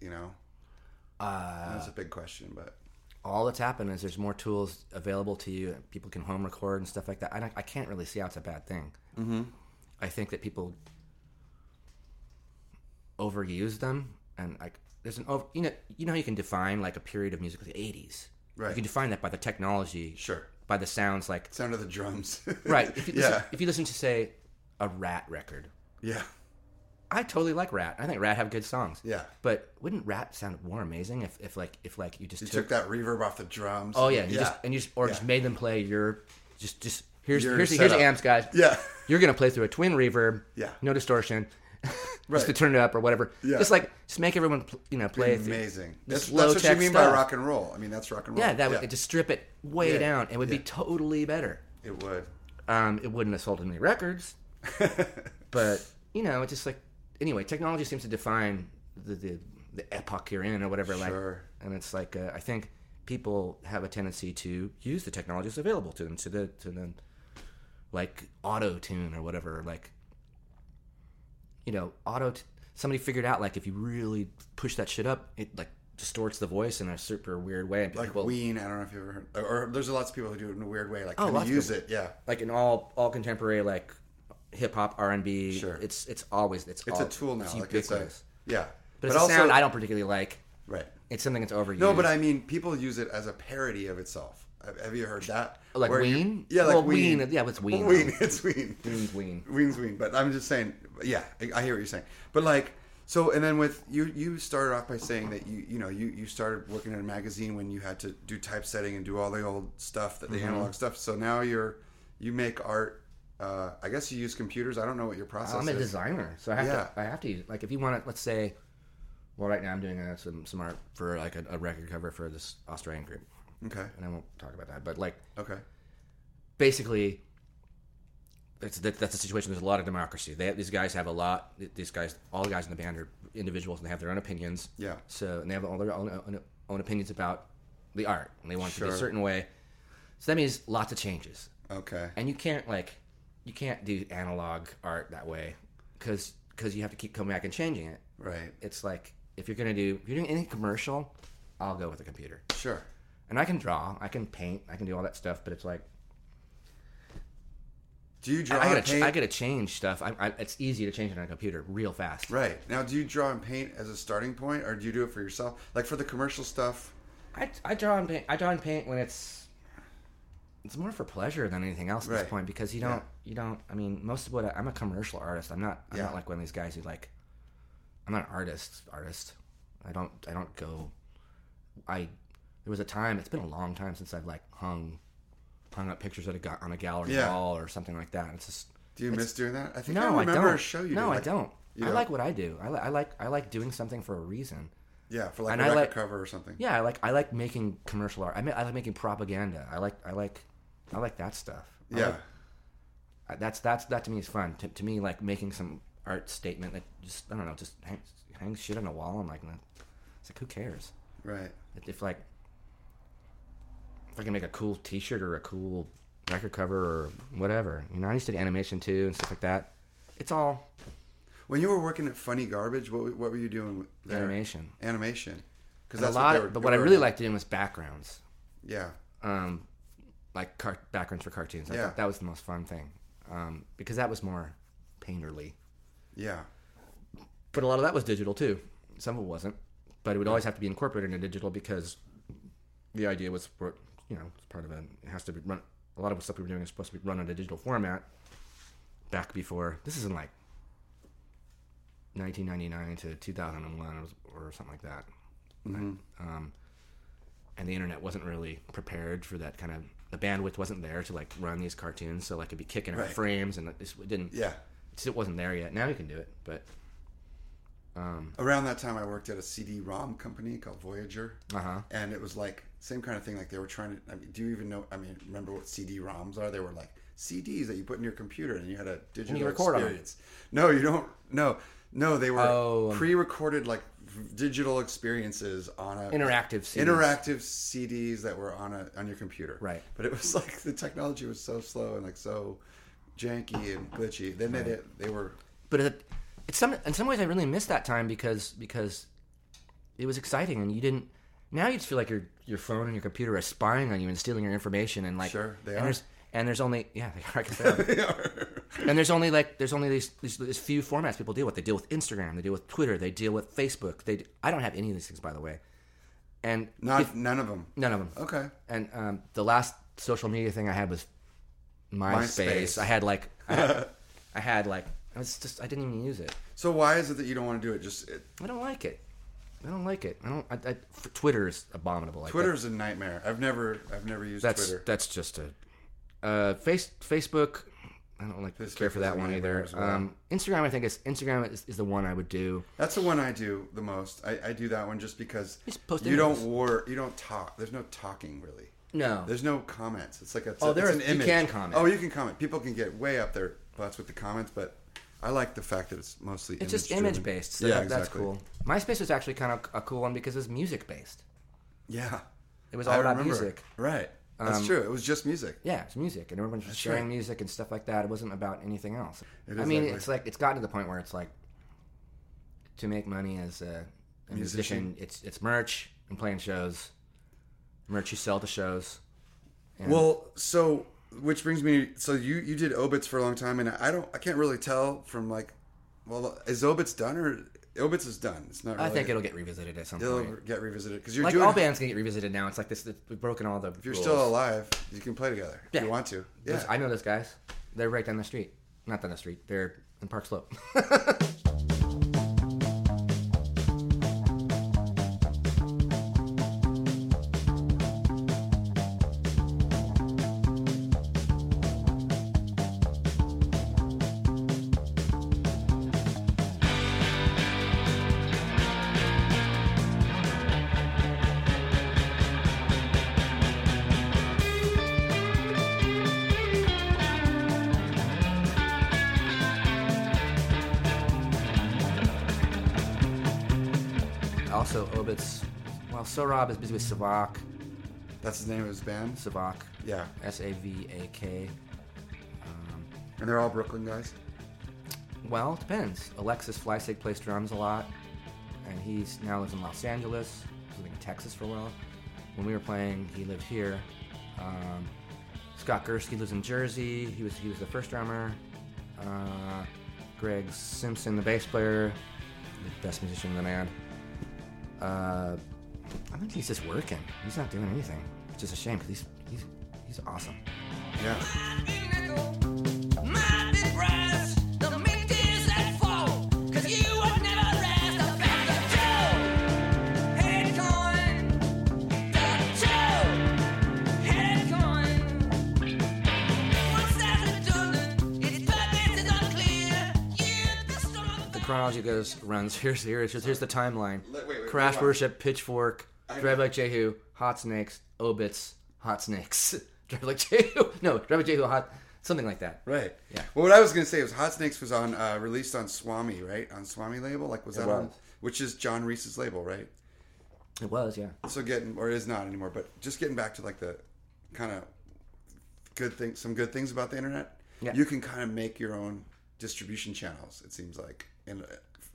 You know, Uh, that's a big question, but all that's happened is there's more tools available to you. People can home record and stuff like that. I, I can't really see how it's a bad thing. Mm-hmm. I think that people overuse them, and like there's an over. You know, you know how you can define like a period of music, like the '80s. Right. You can define that by the technology, sure. by the sounds, like Sound of the drums. *laughs* right. If you yeah. listen, if you listen to say a Ratt record, yeah. I totally like Ratt. I think Ratt have good songs. Yeah. But wouldn't Ratt sound more amazing if, if like if like you just You took, took that reverb off the drums. oh yeah, and you yeah. just and you just or just made them play your just just here's Your here's the, here's the amps guys. Yeah. You're gonna play through a twin reverb. Yeah. No distortion. *laughs* Right. just to turn it up or whatever. Yeah. Just like just make everyone pl- you know play amazing. That's, that's what you mean by rock and roll. I mean, that's rock and roll. Yeah, that would just strip it way Yeah. down. It would be totally better. it would. Um, it wouldn't have sold any records, *laughs* but you know, it's just like anyway. Technology seems to define the the, the epoch you're in or whatever. Sure. Like, and it's like uh, I think people have a tendency to use the technologies available to them to the to the like auto tune or whatever. Like you know, auto. T- somebody figured out like if you really push that shit up, it like distorts the voice in a super weird way. And Like people- Ween, I don't know if you've ever heard, or, or there's lots of people who do it in a weird way. Like, Oh, can lots you of use it? Yeah, like in all all contemporary like hip hop R and B. Sure. It's it's always it's it's all, a tool now. It's like it's a, ubiquitous. yeah, but, it's a sound I don't particularly like. Right. It's something that's overused. No, but I mean, people use it as a parody of itself. Have, have you heard that? Like Where you- Ween? Yeah, like Well, Ween. Ween, yeah, it's Ween, Ween. though. It's Ween. Ween's Ween. Ween's Ween. But I'm just saying. Yeah, I, I hear what you're saying. But like, so and then with you, you started off by saying that you, you know, you you started working in a magazine when you had to do typesetting and do all the old stuff, that the Mm-hmm. analog stuff. So now you're you make art. Uh, I guess you use computers. I don't know what your process I'm a is. designer, so I have Yeah. to I have to use like if you want to let's say, well, right now I'm doing uh, some some art for like a, a record cover for this Australian group, Okay. and I won't talk about that, but like Okay. basically that's that, that's the situation. There's a lot of democracy. They, these guys have a lot. These guys, all the guys in the band are individuals, and they have their own opinions. Yeah. So and they have all their own, own, own opinions about the art, and they want it to be Sure. a certain way. So that means lots of changes, Okay. and you can't like you can't do analog art that way because because you have to keep coming back and changing it. Right. It's like if you're gonna do if you're doing any commercial, I'll go with a computer. Sure. And I can draw, I can paint, I can do all that stuff, but it's like Do you draw I gotta, ch- I gotta change stuff. I, I, it's easy to change it on a computer real fast. Right. Now, do you draw and paint as a starting point, or do you do it for yourself? Like for the commercial stuff? I, I draw and paint. I draw and paint when it's it's more for pleasure than anything else at Right. this point because you don't you don't. I mean, most of what I, I'm a commercial artist. I'm not. I'm Yeah. not like one of these guys who like. I'm not an artist. Artist. I don't. I don't go. I. There was a time. It's been a long time since I've like hung, hung up pictures at a ga- on a gallery Yeah. wall or something like that. It's just. Do you miss doing that? I think No, I I, remember don't. a show you no. I don't. you I like what I do. I, li- I like I like doing something for a reason. Yeah, for like and a I like- cover or something. Yeah, I like I like making commercial art. I, ma- I like making propaganda. I like I like I like that stuff. I Yeah. like- uh, that's that's that to me is fun. To, to me, like making some art statement that just I don't know, just hangs hangs shit on a wall. I'm like, nah. it's like who cares? Right. If, if like if I can make a cool T-shirt or a cool record cover or whatever, you know, I used to do animation too and stuff like that. It's all When you were working at Funny Garbage, what what were you doing there? animation. Animation. Because a lot, but what I really liked doing was backgrounds. Yeah. um, like car- backgrounds for cartoons. I Yeah. that was the most fun thing um, because that was more painterly. Yeah. But a lot of that was digital too. Some of it wasn't, but it would always have to be incorporated into digital because the idea was for you know it's part of a it has to be run. A lot of the stuff we were doing is supposed to be run in a digital format. Back before this is in like 1999 to 2001 or, or something like that. Um, and the internet wasn't really prepared for that kind of the bandwidth wasn't there to like run these cartoons so like it'd be kicking out Right. frames and it, didn't Yeah. it wasn't there yet now you can do it but um Around that time, I worked at a CD-ROM company called Voyager, uh-huh and it was like same kind of thing. Like they were trying to. I mean, do you even know? I mean, remember what CD-ROMs are? They were like CDs that you put in your computer, and you had a digital experience. No, you don't. No, no, they were Oh, pre-recorded like digital experiences on a interactive CDs. interactive CDs that were on a on your computer. Right. But it was *laughs* like the technology was so slow and like so janky and glitchy. Then they did, they were but it, it's some in some ways I really miss that time because because it was exciting and you didn't now you just feel like your your phone and your computer are spying on you and stealing your information and like Sure, they and are. There's, and there's only yeah they are, I guess *laughs* they are. and there's only like there's only these, these these few formats people deal with. They deal with Instagram, they deal with Twitter, they deal with Facebook. They I don't have any of these things by the way, and not if- none of them. none of them. Okay. And um, the last social media thing I had was MySpace. MySpace. I had like I had, *laughs* I had like I just I didn't even use it. So why is it that you don't want to do it? Just it, I don't like it. I don't like it. I don't. I, I, Twitter is abominable. Like Twitter's a nightmare. I've never I've never used That's Twitter. that's just a uh, face Facebook. I don't like Facebook care for that one either. well. Um, Instagram, I think is Instagram is, is the one I would do. That's the one I do the most. I, I do that one just because Just you don't war you don't talk. There's no talking really. No, There's no comments. It's like a, it's Oh, a- there it's is- an you image. can comment. Oh, you can comment. People can get way up their butts with the comments, but I like the fact that it's mostly it's just image-driven. image based. So yeah, that, that's exactly. cool. MySpace was actually kind of a cool one because it was music based. Yeah, It was all I about remember. music. Right. That's Um, true. It was just music. Yeah, it's music, and everyone was That's sharing right. music and stuff like that. It wasn't about anything else. It I mean, it's like it's gotten to the point where it's like to make money as a, a musician. It's it's merch and playing shows, merch you sell to shows. Well, so which brings me. So you you did obits for a long time, and I don't. I can't really tell from like. Well, is obits done or obits is done? It's not. Really, I think it'll get revisited at some point. it'll point. get revisited because you're Like doing. all bands can get revisited now. It's like this. We've broken all the. if you're still alive, you can play together if you want to. Yeah. I know those guys. They're right down the street. Not down the street. They're in Park Slope. *laughs* also, Obits. Well, So Rob is busy with Savak. That's his name of his band. Savak. Yeah, S A V A K. Um, and they're all Brooklyn guys. Well, it depends. Alexis Fleissig plays drums a lot, and he's now lives in Los Angeles. He was living in Texas for a while. When we were playing, he lived here. Um, Scott Gursky lives in Jersey. He was he was the first drummer. Uh, Greg Simpson, the bass player, the best musician in the band. Uh, I think he's just working. He's not doing anything. It's just a shame because he's he's he's awesome. Yeah. Chronology goes runs *laughs* here's here's here's the timeline. Wait, wait, Crash. Worship, Pitchfork, Drive Like Jehu, Hot Snakes, Obits, Hot Snakes, *laughs* Drive Like Jehu. *laughs* No, Drive Like Jehu, Hot something like that. Right. Yeah. Well, what I was gonna say was Hot Snakes was on uh, released on Swami, right? On Swami label, like was that on? Which is John Reis's label, right? It was, yeah. So getting or is not anymore, but just getting back to like the kind of good thing, some good things about the internet. Yeah. You can kind of make your own distribution channels. It seems like in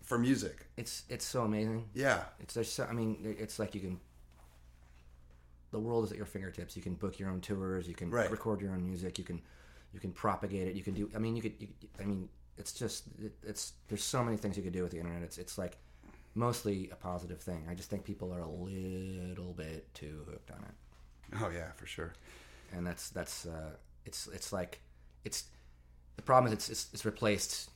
for music. It's it's so amazing. Yeah. It's there's so, I mean it's like you can. The world is at your fingertips. You can book your own tours. You can Right. record your own music. You can, you can propagate it. You can do. I mean, you could. You, I mean, it's just. It, it's there's so many things you could do with the internet. It's it's like mostly a positive thing. I just think people are a little bit too hooked on it, Oh yeah, for sure. and that's that's. Uh, it's it's like, it's. The problem is it's it's, it's replaced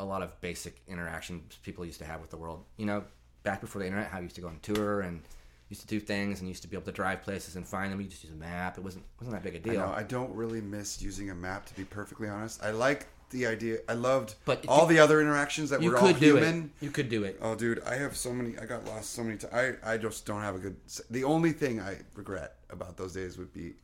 a lot of basic interactions people used to have with the world. You know, back before the internet, how you used to go on tour and used to do things and used to be able to drive places and find them. You just use a map. It wasn't wasn't that big a I deal. know. I don't really miss using a map to be perfectly honest. I like the idea. I loved But all you- the other interactions that were all could do human. it. You could do it. Oh, dude, I have so many. I got lost so many times. I I just don't have a good. The only thing I regret about those days would be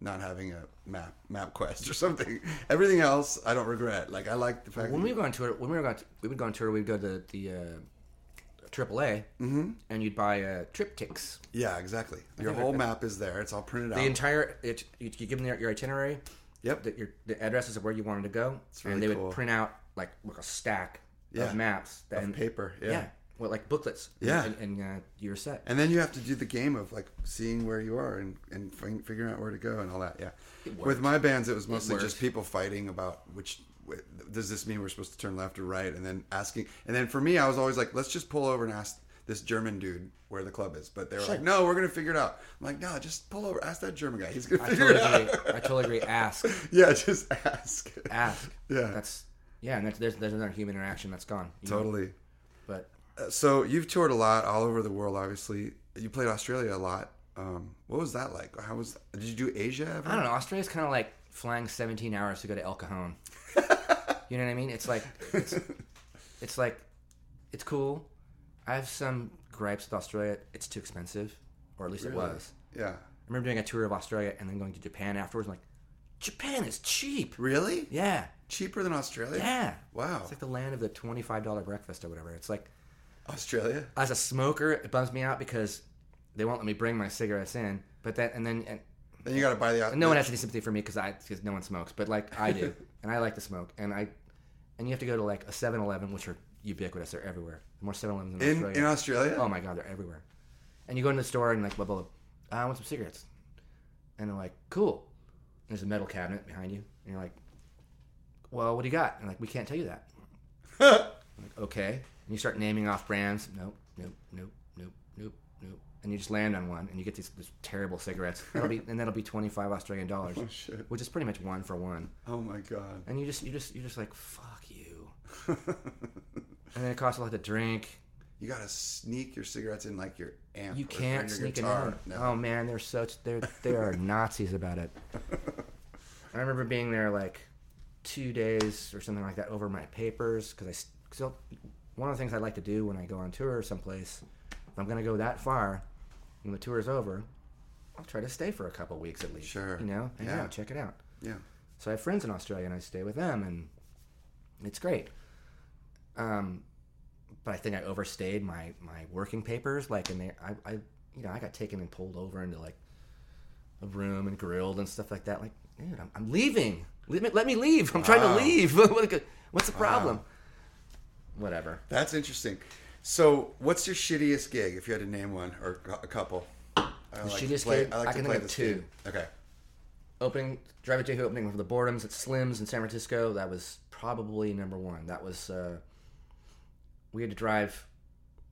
not having a map MapQuest or something. Everything else, I don't regret. Like I like the fact When that we go on tour, when we were going, we would go on tour. We'd go to the uh, AAA, mm-hmm. and you'd buy uh, TripTiks. yeah, exactly. Your whole map is there. It's all printed out. The entire it, you, you give them your, your itinerary. Yep. The, your, the addresses of where you wanted to go, really and they would print out like, like a stack Yeah. of maps Of and paper, yeah. Well, like booklets. Yeah. and, and uh, you were set. And then you have to do the game of like seeing where you are and, and fi- figuring out where to go and all that. Yeah. With my bands, it was mostly worked. just people fighting about which does this mean we're supposed to turn left or right, and then asking. And then for me, I was always like, let's just pull over and ask this German dude where the club is. But they were like, no, we're gonna figure it out. I'm like, no, just pull over, ask that German guy. He's gonna I figure totally it agree. out. I totally agree. Ask, *laughs* yeah, just ask. ask. Yeah. that's yeah, and that's, there's there's another human interaction that's gone. you? Totally. Uh, So you've toured a lot all over the world. Obviously, you played Australia a lot. Um, what was that like? How was? Did you do Asia ever? I don't know. Australia's kind of like flying 17 hours to go to El Cajon. *laughs* you know what I mean? It's like it's, it's like it's cool. I have some gripes with Australia. It's too expensive, or at least it was. Yeah. I remember doing a tour of Australia and then going to Japan afterwards. I'm like, Japan is cheap. Really? Yeah, Cheaper than Australia? yeah. Wow. It's like the land of the twenty-five dollar breakfast or whatever. It's like Australia? as a smoker, it bums me out because they won't let me bring my cigarettes in. But then and then and Then you got to buy the. No one has any sympathy for me because I because no one smokes, but like I do, *laughs* and I like to smoke, and I and you have to go to like a 7-Eleven, which are ubiquitous, they're everywhere. More 7-Elevens in, in Australia. in Australia. oh my god, they're everywhere. And you go into the store and like blah blah, blah I want some cigarettes, and they're like, cool. And there's a metal cabinet behind you, and you're like, well, what do you got? And like, we can't tell you that. *laughs* Like, okay. And you start naming off brands. Nope, nope, nope, nope, nope, nope. And you just land on one, and you get these, these terrible cigarettes. That'll be and that'll be twenty five Australian dollars, Oh, shit. which is pretty much one for one. Oh my god. And you just you just you're just like fuck you. *laughs* and then it costs a lot to drink. You gotta sneak your cigarettes in like your amp. You can't your sneak it guitar. No. Oh man, they're such they're they are *laughs* Nazis about it. *laughs* I remember being there like two days or something like that over my papers because I still one of the things I like to do when I go on tour someplace. If I'm gonna go that far, when the tour is over, I'll try to stay for a couple weeks at least. Sure. You know, hang Yeah. out, check it out. Yeah. So I have friends in Australia, and I stay with them, and it's great. Um, but I think I overstayed my my working papers. Like, and they, I, I, you know, I got taken and pulled over into like a room and grilled and stuff like that. Like, dude, I'm, I'm leaving. Let me, let me leave. I'm trying to leave. *laughs* What's the problem? Whatever. That's interesting. So, what's your shittiest gig if you had to name one or a couple? I like to shittiest play, gig? I like I to can play think of two. Okay. Opening Drive J opening for the Boredoms at Slim's in San Francisco. That was probably number one. That was uh, we had to drive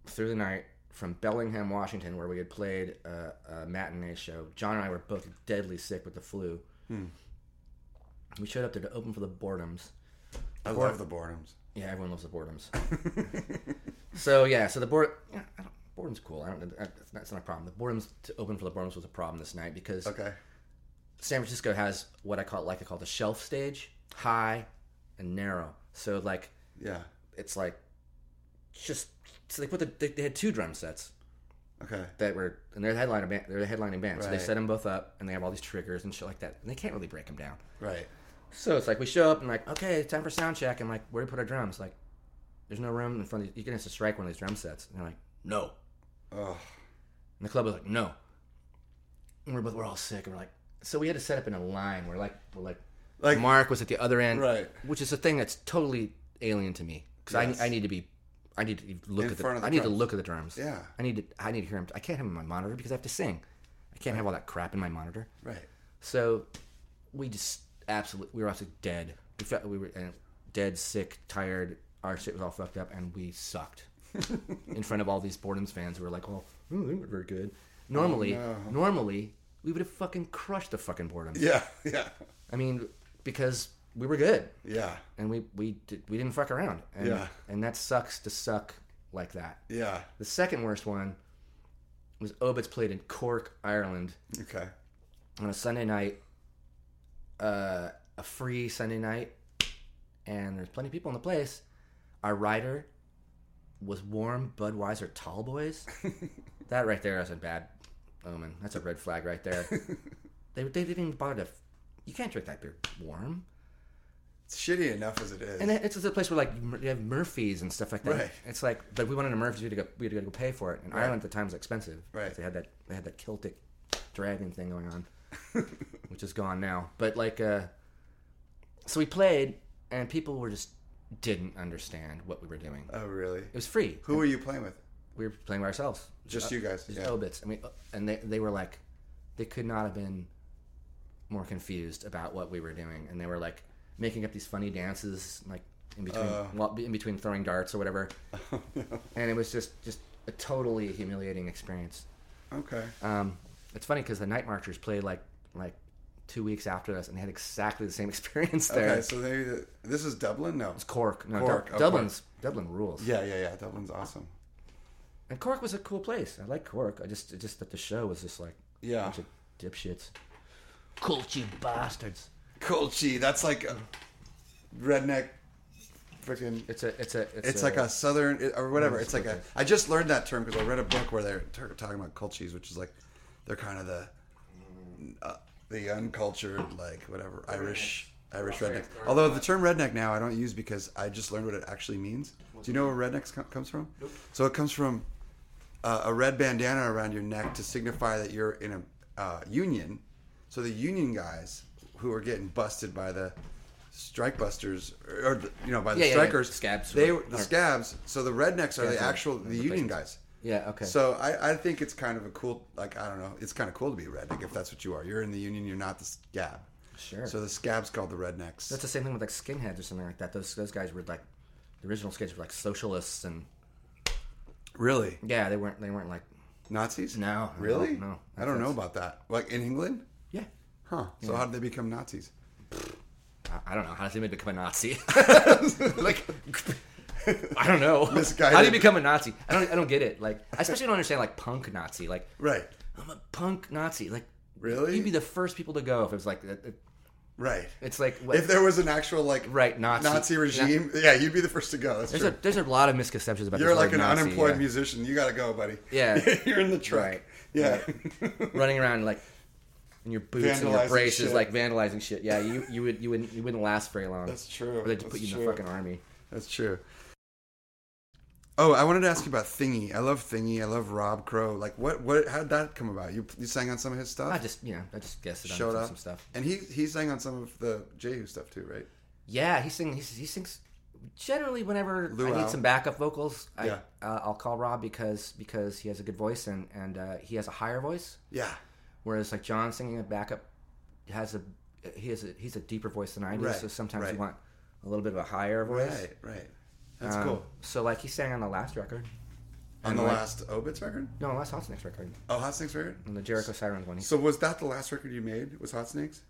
through the night from Bellingham, Washington, where we had played a, a matinee show. John and I were both deadly sick with the flu. We showed up there to open for the Boredoms. I love the boredoms. Yeah, everyone loves the Boredoms. *laughs* so yeah, so the board, yeah, I don't, Boredom's cool. I don't. That's not, that's not a problem. The Boredoms to open for the Boredoms was a problem this night because Okay. San Francisco has what I call like to call the shelf stage, high and narrow. So like Yeah. it's like just so they put the they, they had two drum sets Okay. that were and they're the headliner band they're the headlining band. So they Right. set them both up and they have all these triggers and shit like that. And they can't really break them down. Right. So it's like we show up and like okay, it's time for sound check. And like where do we put our drums? Like there's no room in front of you. You can have to strike one of these drum sets. And they're like no. Oh. And the club was like, no. And we're both we're all sick, and we're like, so we had to set up in a line. We're like, we're like, Like- Mark was at the other end, Right. Which is a thing that's totally alien to me because Yes. I, I need to be, I need to look In at the, the I need to look at the drums. Yeah. I need to, I need to hear him. I can't have him on my monitor because I have to sing. I can't have all that crap in my monitor. Right. So we just absolutely, we were absolutely dead. We felt we were uh, dead, sick, tired. Our shit was all fucked up, and we sucked *laughs* in front of all these Boredoms fans who were like, "Oh, oh they were very good." Normally, no. normally we would have fucking crushed the fucking Boredoms. Yeah. Yeah. I mean, because we were good Yeah. and we we did, we didn't fuck around. And, Yeah. and that sucks to suck like that. Yeah. The second worst one was Obits played in Cork, Ireland Okay. on a Sunday night, uh, a free Sunday night, and there's plenty of people in the place. Our rider was warm Budweiser Tall Boys. *laughs* that right there is a bad omen. That's a red flag right there. *laughs* they, they didn't even bother to. You can't drink that beer warm. It's shitty enough as it is. And it's just a place where like you have Murphys and stuff like that. Right. It's like, but we wanted a Murphys, we had to go, we had to go pay for it. And Ireland at the time was expensive. Right. They had that, they had that Celtic dragon thing going on, *laughs* which is gone now. But like, uh, so we played, and people were just didn't understand what we were doing. oh, really? It was free. Who were you playing with? We were playing by ourselves. Just you guys, Just yeah. obits. I mean, uh, and they they were like, they could not have been more confused about what we were doing, and they were like making up these funny dances, like in between Uh. while- in between throwing darts or whatever, *laughs* and it was just just a totally humiliating experience. Okay. Um, it's funny because the Night Marchers played like like two weeks after us, and they had exactly the same *laughs* experience there. Okay, so maybe the, this is Dublin. No, it's Cork. No, Cork, oh, Dublin's Dublin rules. yeah, yeah, yeah. Dublin's awesome. And Cork was a cool place. I like Cork. I just, it just that the show was just like Yeah. bunch of dipshits, culty bastards. Culchie, that's like a redneck. Freaking. It's a, it's a, it's, It's like a southern or whatever. It's like a. I just learned that term because I read a book where they're talking about culchies, which is like they're kind of the uh, the uncultured, like whatever Irish Irish redneck. Although the term redneck now I don't use because I just learned what it actually means. Do you know where redneck co- comes from? Nope. So it comes from uh, a red bandana around your neck to signify that you're in a uh, union. So the union guys who are getting busted by the strike busters, or, or the- you know, by the Yeah, yeah, yeah. strikers, Scabs. They Or- the scabs. So the rednecks are the actual the the union guys. Yeah. Okay. So I, I think it's kind of a cool, like I don't know, it's kind of cool to be a redneck if that's what you are. You're in the union, you're not the scab. Sure. So the scab's called the rednecks. That's the same thing with like skinheads or something like that. Those those guys were like the original skinheads were like socialists and really yeah, they weren't they weren't like Nazis. No, really? no, no. I don't know about that. Like in England, yeah. huh? So how did they become Nazis? I- don't know how does he become a Nazi? *laughs* *laughs* *laughs* like *laughs* I don't know. How do you become a Nazi? I don't I don't get it. Like I especially don't understand like punk Nazi. Like Right, I'm a punk Nazi. Like Really? You'd be the first people to go if it was like it- right. it's like what, If there was an actual like Right, Nazi- Nazi regime, yeah, you'd be the first to go. That's there's true. a there's a lot of misconceptions about You're like an Nazi, unemployed yeah. musician. You got to go, buddy. Yeah. *laughs* you're in the truck. Right. Yeah. *laughs* running around like in your boots and your braces, shit. like vandalizing shit. Yeah, you you would you wouldn't you wouldn't last very long. That's true. Or they'd just put you in the fucking army. That's true. Oh, I wanted to ask you about Thingy. I love Thingy. I love Rob Crow. Like, what? What? How did that come about? You you sang on some of his stuff. I just you know I just guessed it showed some, up some stuff. and he he sang on some of the Jehu stuff too, right? Yeah, he sings. He, he sings. Generally, whenever I need some backup vocals, I, Yeah. uh, I'll call Rob because because he has a good voice and and uh, he has a higher voice. Yeah. Whereas like John singing a backup has a he has a he's a deeper voice than I do. Right, So sometimes right. you want a little bit of a higher voice. Right. Right. That's Um, cool. So like he sang on the last record. On the like- last Obits record. No, last Hot Snakes record. Oh, Hot Snakes record. On the Jericho Sirens one. So was that the last record you made? Was Hot Snakes?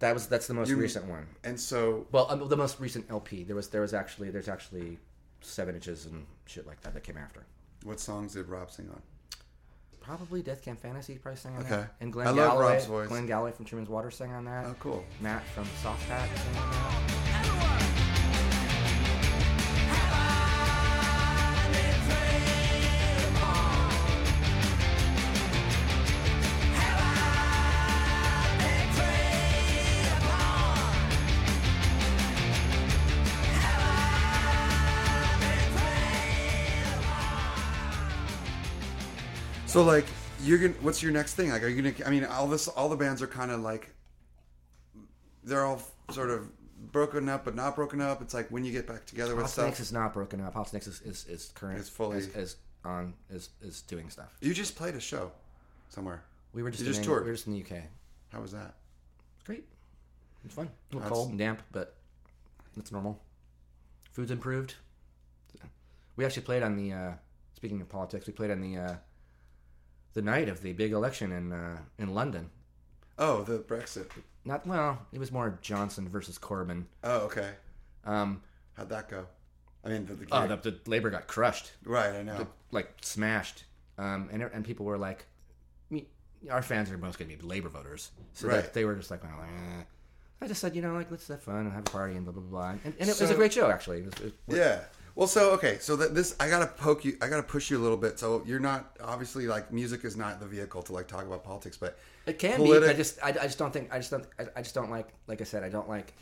That was that's the most You- recent one. And so Well, um, the most recent LP. There was there was actually there's actually seven inches and shit like that that came after. what songs did Rob sing on? Probably Death Camp Fantasy probably sang on Okay. that. And Glenn I love Galloway, Rob's voice. Glenn Galloway from Truman's Water sang on that. Oh, cool. Matt from Soft Pat So like you're gonna what's your next thing? Like are you gonna I mean all this all the bands are kind of like they're all sort of broken up but not broken up. It's like when you get back together with Hot stuff. Snakes is not broken up. Snakes is is, is current. It's fully- is, is on is is doing stuff. You just played a show somewhere. We were just You just in, toured. We were just in the UK. How was that? Great. It's fun. A little That's- cold and damp, but it's normal. Food's improved. We actually played on the. Uh, speaking of politics, we played on the uh, the night of the big election in uh, in London. Oh, the Brexit. Not well. It was more Johnson versus Corbyn. Oh, okay. Um, How'd that go? I mean, the, the, oh, the, the Labor got crushed, right. I know. like smashed, um, and and people were like, me, our fans are most going to be Labor voters, so Right. they were just like, well, eh. I just said, you know, like let's have fun and have a party and blah blah blah, and, and it was a great show actually. It was, it was- Yeah. Well, so okay, so that this I gotta poke you, I gotta push you a little bit. So you're not obviously like music is not the vehicle to like talk about politics, but It can politi- be. I just, I, I just don't think. I just don't. I, I just don't like. Like I said, I don't like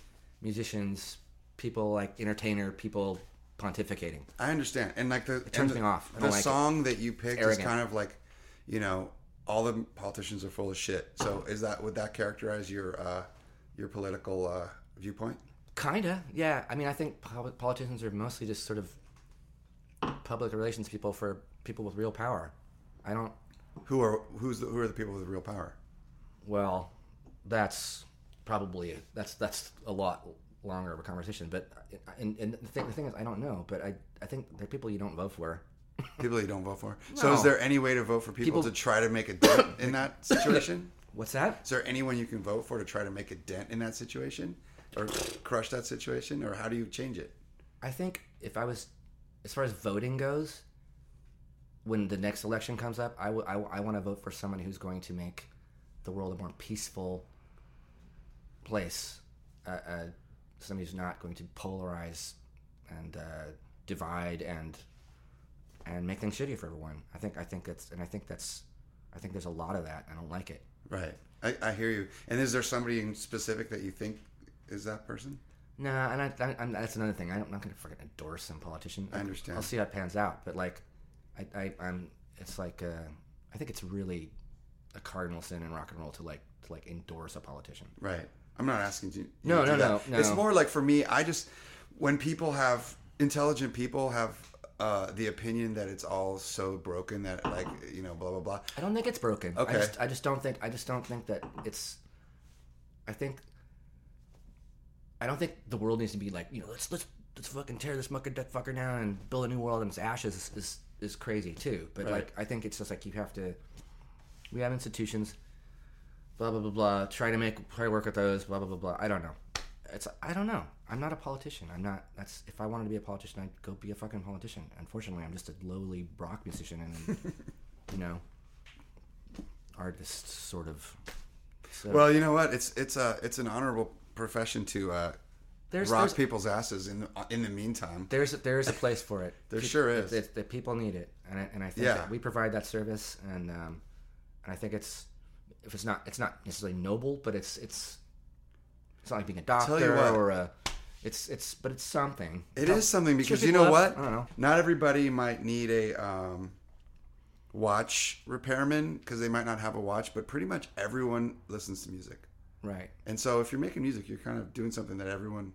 musicians, people like entertainer, people pontificating. I understand, and like the it turns me off. The like it. song that you picked is kind of like, you know, all the politicians are full of shit. So is that would that characterize your uh, your political uh, viewpoint? Kinda, yeah. I mean, I think politicians are mostly just sort of public relations people for people with real power. I don't. Who are who's the, who are the people with real power? Well, that's probably that's that's a lot longer of a conversation. But uh, and, and the, thing, the thing is, I don't know. But I I think they're people you don't vote for. People you don't vote for. *laughs* So is there any way to vote for people, People- to try to make a dent in that *coughs* situation? What's that? Is there anyone you can vote for to try to make a dent in that situation, or crush that situation, or how do you change it? I think if I was, as far as voting goes, when the next election comes up, I, w- I, want to vote for someone who's going to make the world a more peaceful place. Uh, uh, somebody who's not going to polarize and uh, divide and and make things shitty for everyone. I think I think that's and I think that's I think there's a lot of that. I don't like it. Right. I, I hear you. And is there somebody in specific that you think is that person? Nah, and I, I, I'm, that's another thing. I don't, I'm not going to fucking endorse some politician. I understand. I'll see how it pans out. But like, I, I I'm. It's like uh, I think it's really a cardinal sin in rock and roll to like to like endorse a politician. Right. I'm not asking you. No, to no, no, no. It's more like for me, I just when people have intelligent people have uh, the opinion that it's all so broken that like you know blah blah blah. I don't think it's broken. Okay. I just, I just don't think. I just don't think that it's. I think. I don't think the world needs to be like you know let's let's let's fucking tear this mucker duck fucker down and build a new world and its ashes is is, is crazy too. But Right. like I think it's just like you have to. We have institutions. Blah blah blah blah. Try to make try to work with those. Blah blah blah blah. I don't know. It's I don't know. I'm not a politician. I'm not. That's if I wanted to be a politician, I'd go be a fucking politician. Unfortunately, I'm just a lowly rock musician, and *laughs* you know, artist sort of. So Well, you know what? It's it's a it's an honorable profession to uh, there's rock there's, people's asses in the, in the meantime. there's there is a place for it. *laughs* There Pe- sure is. That people need it, and I, and I think Yeah. that we provide that service, and um, and I think it's if it's not it's not necessarily noble, but it's it's it's not like being a doctor what. or a it's it's but it's something. It is something because you know what? I don't know. Not everybody might need a um, watch repairman because they might not have a watch, but pretty much everyone listens to music. Right, And so if you're making music, you're kind of doing something that everyone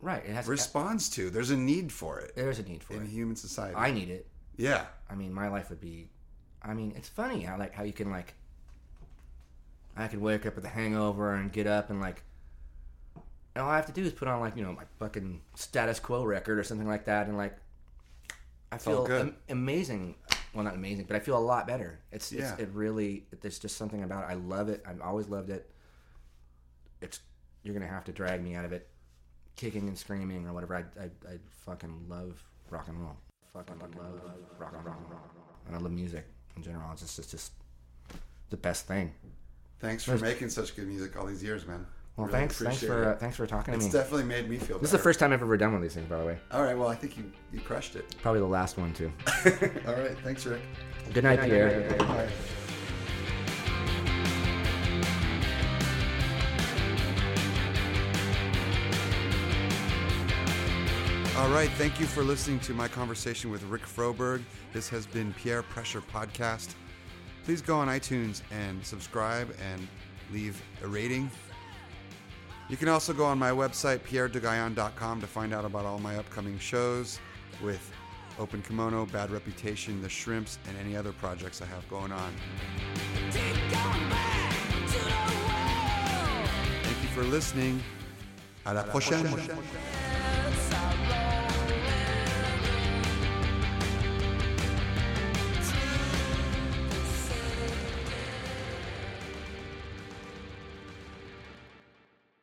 right. It has responds to. There's a need for it there's a need for it. in it. human society. I need it. yeah. I mean, my life would be. I mean, it's funny how like how you can like. I could wake up with a hangover and get up and like. And all I have to do is put on like you know my fucking status quo record or something like that, and like. I feel am- amazing. Well, not amazing, but I feel a lot better. It's, Yeah. it's it really. There's just something about it. I love it. I've always loved it. It's you're gonna have to drag me out of it, kicking and screaming or whatever. I I, I fucking love rock and roll. Fucking love rock and roll. And I love music in general. It's just it's just the best thing. Thanks for making such good music all these years, man. Well, Really thanks thanks for uh, thanks for talking to me. It's definitely made me feel this is the first time I've ever done one of these things, by the way. All right. Well, I think you you crushed it. Probably the last one too. *laughs* all right. Thanks, Rick. Good night, Pierre. Bye. All right, thank you for listening to my conversation with Rick Froberg. This has been Pierre Pressure Podcast. Please go on iTunes and subscribe and leave a rating. You can also go on my website, pierredegaillon.com, to find out about all my upcoming shows with Open Kimono, Bad Reputation, The Shrimps, and any other projects I have going on. Thank you for listening. À la prochaine.